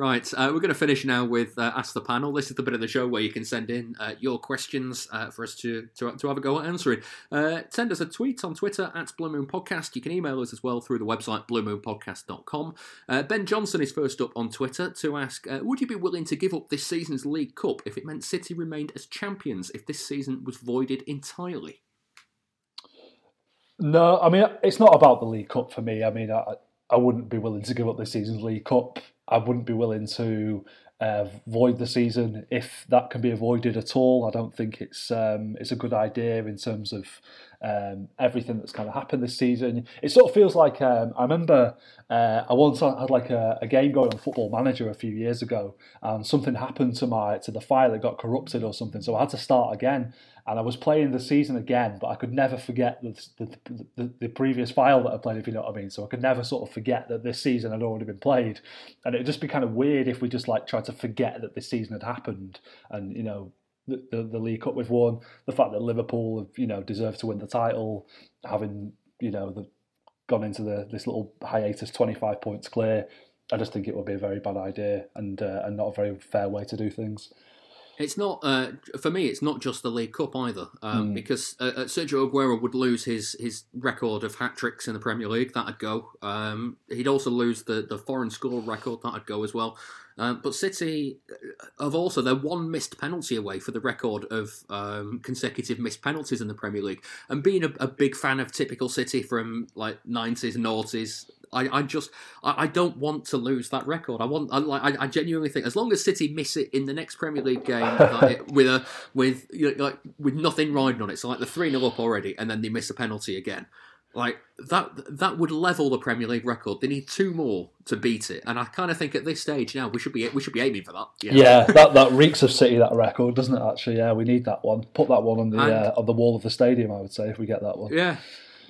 Right, uh, we're going to finish now with uh, Ask the Panel. This is the bit of the show where you can send in uh, your questions uh, for us to, to, to have a go at answering. Uh, send us a tweet on Twitter at Blue Moon Podcast. You can email us as well through the website bluemoonpodcast.com. Uh, ben Johnson is first up on Twitter to ask Would you be willing to give up this season's League Cup if it meant City remained as champions if this season was voided entirely? No, I mean, it's not about the League Cup for me. I mean, I, I wouldn't be willing to give up this season's League Cup. I wouldn't be willing to uh, void the season if that can be avoided at all. I don't think it's um, it's a good idea in terms of um, everything that's kind of happened this season. It sort of feels like um, I remember uh, I once had like a, a, game going on Football Manager a few years ago, and something happened to my to the file. that got corrupted or something, so I had to start again and I was playing the season again, but I could never forget the, the, the, the, previous file that I played, if you know what I mean. So I could never sort of forget that this season had already been played, and it'd just be kind of weird if we just like tried to forget that this season had happened, and you know. The, the, the League Cup we've won, the fact that Liverpool have you know deserved to win the title, having you know the, gone into the this little hiatus, twenty five points clear. I just think it would be a very bad idea and uh, and not a very fair way to do things. It's not uh, for me. It's not just the League Cup either, um, mm. because uh, uh, Sergio Aguero would lose his his record of hat tricks in the Premier League. That'd go. Um, he'd also lose the, the foreign score record. That'd go as well. Um, but City uh, have also they're one missed penalty away for the record of um, consecutive missed penalties in the Premier League. And being a, a, big fan of typical City from like nineties, noughties, I, I just I, I, don't want to lose that record. I want I, like I, genuinely think as long as City miss it in the next Premier League game like, with a with you know, like with nothing riding on it, so like the three 0 up already, and then they miss a penalty again. Like that that would level the Premier League record. They need two more to beat it, and I kind of think at this stage now we should be we should be aiming for that. You know? Yeah, that that reeks of City that record, doesn't it? Actually, yeah, we need that one. Put that one on the and, uh, on the wall of the stadium. I would say if we get that one. Yeah,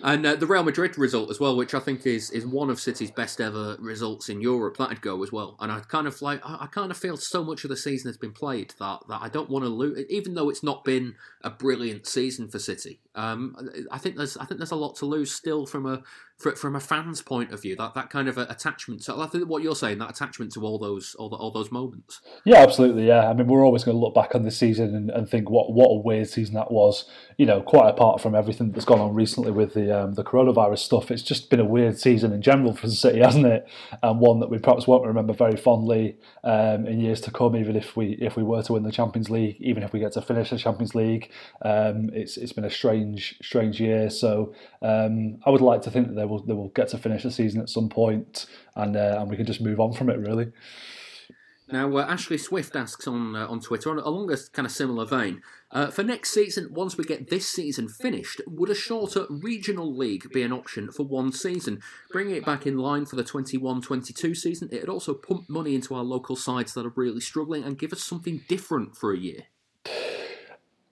and uh, the Real Madrid result as well, which I think is is one of City's best ever results in Europe, that'd go as well. And I kind of like I, kind of feel so much of the season has been played that, that I don't want to lose, even though it's not been a brilliant season for City. Um, I think there's I think there's a lot to lose still from a from a fan's point of view. That that kind of attachment. So I think what you're saying, that attachment to all those all, the, all those moments. Yeah, absolutely. Yeah, I mean we're always going to look back on this season and, and think what what a weird season that was. You know, quite apart from everything that's gone on recently with the um, the coronavirus stuff, it's just been a weird season in general for the city, hasn't it? And one that we perhaps won't remember very fondly um, in years to come, even if we if we were to win the Champions League, even if we get to finish the Champions League. Um, it's it's been a strange strange year. So um, I would like to think that they will they will get to finish the season at some point, and uh, and we can just move on from it really. Now, uh, Ashley Swift asks on uh, on Twitter, along a kind of similar vein, uh, for next season, once we get this season finished, would a shorter regional league be an option for one season? Bringing it back in line for the 21 22 season, it'd also pump money into our local sides that are really struggling and give us something different for a year.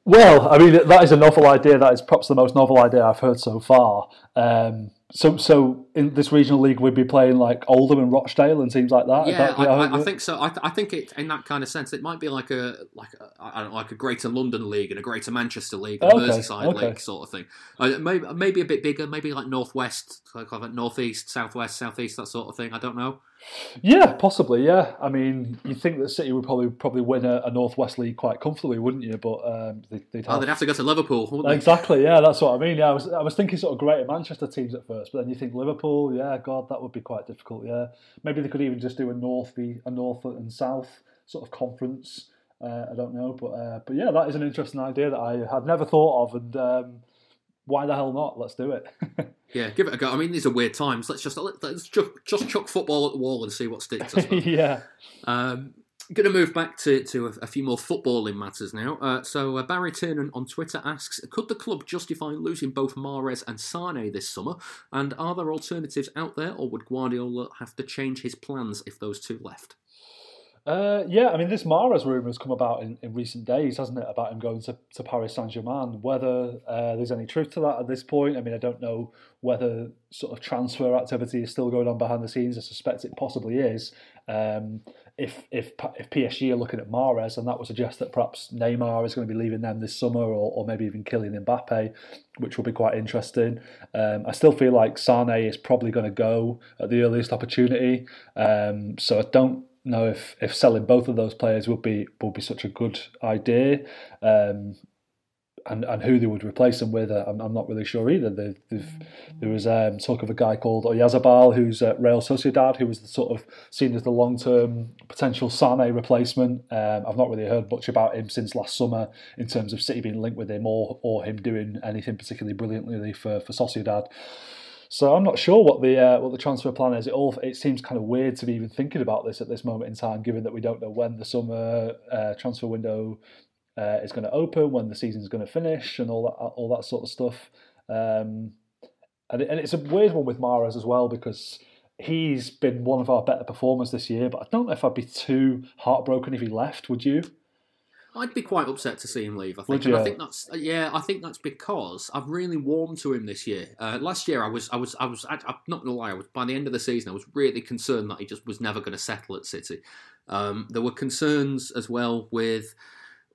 Well, I mean, that is a novel idea. That is perhaps the most novel idea I've heard so far. Um, so, so in this regional league, we'd be playing like Oldham and Rochdale and teams like that. Yeah, that, I, I, I, think so. I, th- I, think it in that kind of sense, it might be like a like a, I don't know, like a Greater London league and a Greater Manchester league, and okay, Merseyside okay. league sort of thing. Uh, maybe maybe a bit bigger, maybe like northwest, like, like northeast, southwest, southeast, that sort of thing. I don't know. Yeah, possibly. Yeah, I mean, you think that City would probably probably win a, a Northwest League quite comfortably, wouldn't you? But um, they, would have... Oh, they'd have to go to Liverpool, wouldn't Exactly. Yeah, that's what I mean. Yeah, I was I was thinking sort of greater Manchester teams at first, but then you think Liverpool. Yeah, God, that would be quite difficult. Yeah, maybe they could even just do a North a North and South sort of conference. Uh, I don't know, but uh, but yeah, that is an interesting idea that I had never thought of, and um, why the hell not? Let's do it. yeah, give it a go. I mean, these are weird times. Let's just let's just, just chuck football at the wall and see what sticks. yeah. Um, going to move back to, to a, a few more footballing matters now. Uh, so uh, Barry Tiernan on Twitter asks, could the club justify losing both Mahrez and Sane this summer? And are there alternatives out there, or would Guardiola have to change his plans if those two left? Uh, yeah, I mean, this Mahrez rumour has come about in, in recent days, hasn't it, about him going to, to Paris Saint Germain? Whether uh, there's any truth to that at this point, I mean, I don't know whether sort of transfer activity is still going on behind the scenes. I suspect it possibly is. Um, if if if PSG are looking at Mahrez, and that would suggest that perhaps Neymar is going to be leaving them this summer, or, or maybe even killing Mbappe, which will be quite interesting. Um, I still feel like Sane is probably going to go at the earliest opportunity. Um, so I don't know if, if selling both of those players would be would be such a good idea, um, and and who they would replace them with, uh, I'm, I'm not really sure either. They've, they've, there was um, talk of a guy called Oyarzabal, who's at Real Sociedad, who was the sort of seen as the long term potential Sane replacement. Um, I've not really heard much about him since last summer in terms of City being linked with him or or him doing anything particularly brilliantly for for Sociedad. So I'm not sure what the uh, what the transfer plan is. It all it seems kind of weird to be even thinking about this at this moment in time, given that we don't know when the summer uh, transfer window uh, is going to open, when the season is going to finish, and all that all that sort of stuff. Um, and, it, and it's a weird one with Mahrez as well because he's been one of our better performers this year. But I don't know if I'd be too heartbroken if he left. Would you? I'd be quite upset to see him leave. I think. I think that's yeah. I think that's because I've really warmed to him this year. Uh, last year, I was, I was, I was. I, am not gonna lie. I was by the end of the season, I was really concerned that he just was never going to settle at City. Um, there were concerns as well with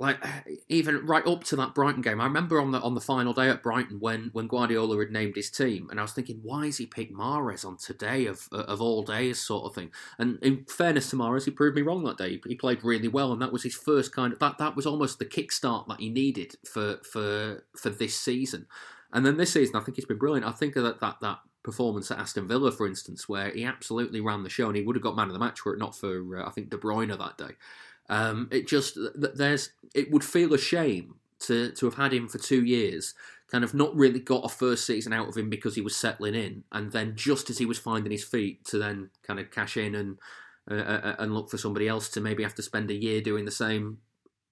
like even right up to that Brighton game. I remember on the on the final day at Brighton when when Guardiola had named his team, and I was thinking, why has he picked Mahrez on today of of all days, sort of thing. And in fairness to Mahrez, he proved me wrong that day. He played really well, and that was his first kind of that that was almost the kickstart that he needed for for for this season. And then this season, I think he's been brilliant. I think that that that performance at Aston Villa, for instance, where he absolutely ran the show, and he would have got man of the match were it not for uh, I think De Bruyne that day. Um, it just there's it would feel a shame to to have had him for two years, kind of not really got a first season out of him because he was settling in, and then just as he was finding his feet, to then kind of cash in and uh, uh, uh and look for somebody else to maybe have to spend a year doing the same,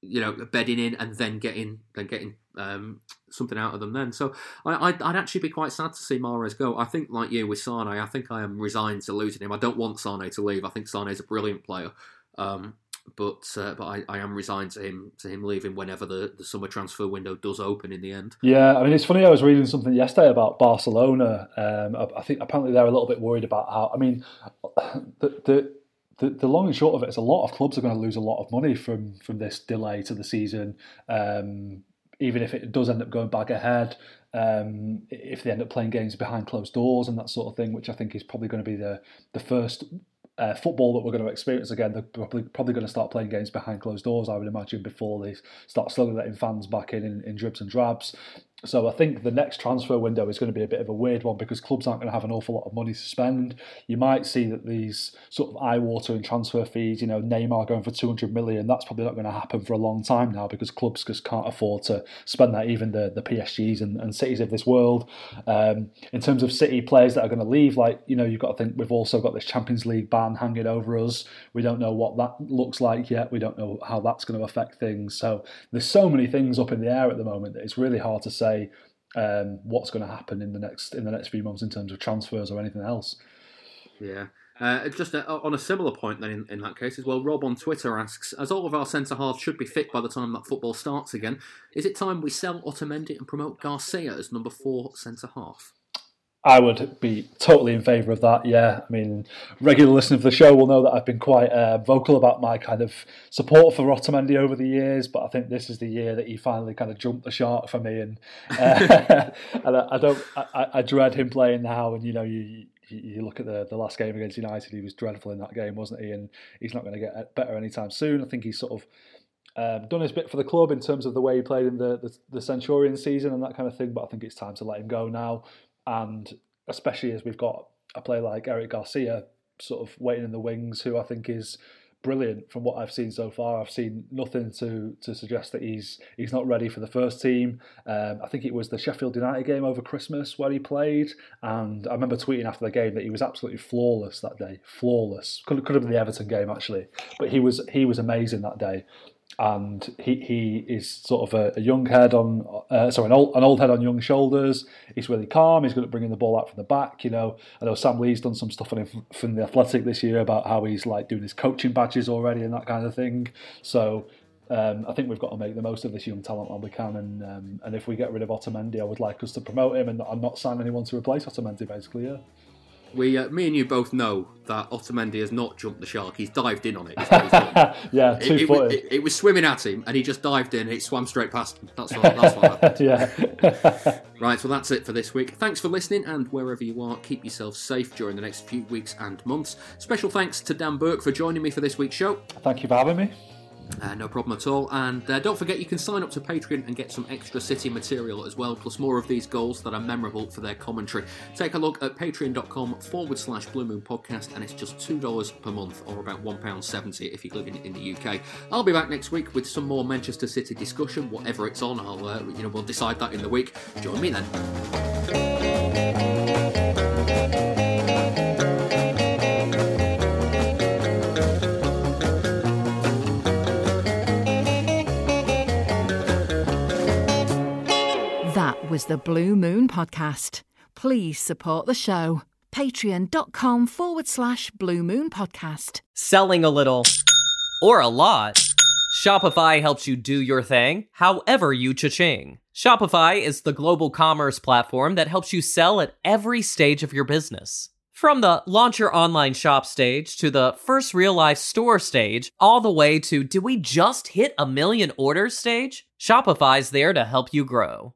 you know, bedding in and then getting then getting um, something out of them. Then, so I, I'd, I'd, actually be quite sad to see Mahrez go. I think, like you with Sane, I think I am resigned to losing him. I don't want Sane to leave. I think Sane is a brilliant player. Um, but uh, but I, I am resigned to him to him leaving whenever the, the summer transfer window does open in the end. Yeah, I mean it's funny. I was reading something yesterday about Barcelona. Um, I, think apparently they're a little bit worried about how. I mean, the, the the, the long and short of it is a lot of clubs are going to lose a lot of money from from this delay to the season. Um, even if it does end up going back ahead, um, if they end up playing games behind closed doors and that sort of thing, which I think is probably going to be the the first uh, football that we're going to experience again. They're probably, probably going to start playing games behind closed doors, I would imagine, before they start slowly letting fans back in, in in dribs and drabs. So I think the next transfer window is going to be a bit of a weird one because clubs aren't going to have an awful lot of money to spend. You might see that these sort of eye-watering transfer fees, you know, Neymar going for 200 million, that's probably not going to happen for a long time now because clubs just can't afford to spend that, even the, the PSGs and, and cities of this world. Um, in terms of City players that are going to leave, like, you know, you've got to think we've also got this Champions League ban hanging over us. We don't know what that looks like yet. We don't know how that's going to affect things. So there's so many things up in the air at the moment that it's really hard to say say um, what's going to happen in the next in the next few months in terms of transfers or anything else. Yeah. Uh, just a, on a similar point, then, in, in that case as well, Rob on Twitter asks As all of our centre halves should be fit by the time that football starts again, is it time we sell Otamendi and promote Garcia as number four centre half? I would be totally in favour of that. Yeah, I mean, regular listeners of the show will know that I've been quite uh, vocal about my kind of support for Otamendi over the years, but I think this is the year that he finally kind of jumped the shark for me, and uh, and I, I don't, I, I, dread him playing now, and you know, you you look at the the last game against United, he was dreadful in that game, wasn't he? And he's not going to get better anytime soon. I think he's sort of um, done his bit for the club in terms of the way he played in the, the, the Centurion season and that kind of thing, but I think it's time to let him go now. And especially as we've got a player like Eric Garcia sort of waiting in the wings, who I think is brilliant from what I've seen so far. I've seen nothing to to suggest that he's he's not ready for the first team. Um, I think it was the Sheffield United game over Christmas where he played, and I remember tweeting after the game that he was absolutely flawless that day. Flawless. Could could have been the Everton game actually, but he was he was amazing that day and he, he is sort of a, a young head on uh, sorry an old an old head on young shoulders. He's really calm. He's good at bringing the ball out from the back. You know, I know Sam Lee's done some stuff on him from the Athletic this year about how he's like doing his coaching badges already and that kind of thing. So. Um, I think we've got to make the most of this young talent while we can, and um, and if we get rid of Otamendi, I would like us to promote him and, and not sign anyone to replace Otamendi, basically. Yeah. We, uh, me and you both know that Otamendi has not jumped the shark. He's dived in on it. yeah, two it, footed. It, it, it, was swimming at him, and he just dived in. It swam straight past him. That's what, that's what happened. yeah. right. Well, that's it for this week. Thanks for listening, and wherever you are, keep yourself safe during the next few weeks and months. Special thanks to Dan Burke for joining me for this week's show. Thank you for having me. Uh, no problem at all. And uh, don't forget, you can sign up to Patreon and get some extra City material as well, plus more of these goals that are memorable for their commentary. Take a look at patreon.com forward slash Blue Moon Podcast, and it's just $2 per month, or about £1.70 if you're living in the UK. I'll be back next week with some more Manchester City discussion, whatever it's on. I'll, uh, you know, we'll decide that in the week. Join me then. Was the Blue Moon Podcast. Please support the show. Patreon.com forward slash Blue Moon Podcast. Selling a little or a lot. Shopify helps you do your thing, however you cha-ching. Shopify is the global commerce platform that helps you sell at every stage of your business. From the launch your online shop stage to the first real life store stage, all the way to do we just hit a million orders stage? Shopify's there to help you grow.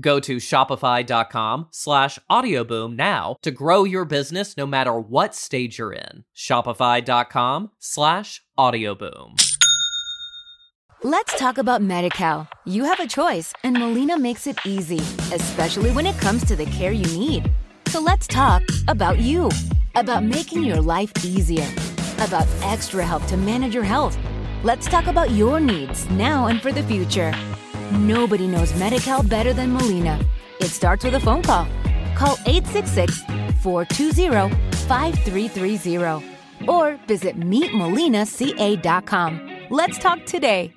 Go to shopify.com slash audioboom now to grow your business no matter what stage you're in. Shopify.com slash audioboom. Let's talk about MediCal. You have a choice and Molina makes it easy, especially when it comes to the care you need. So let's talk about you, about making your life easier, about extra help to manage your health. Let's talk about your needs now and for the future. Nobody knows Medi-Cal better than Molina. It starts with a phone call. Call 866-420-5330 or visit meetmolinaca.com. Let's talk today.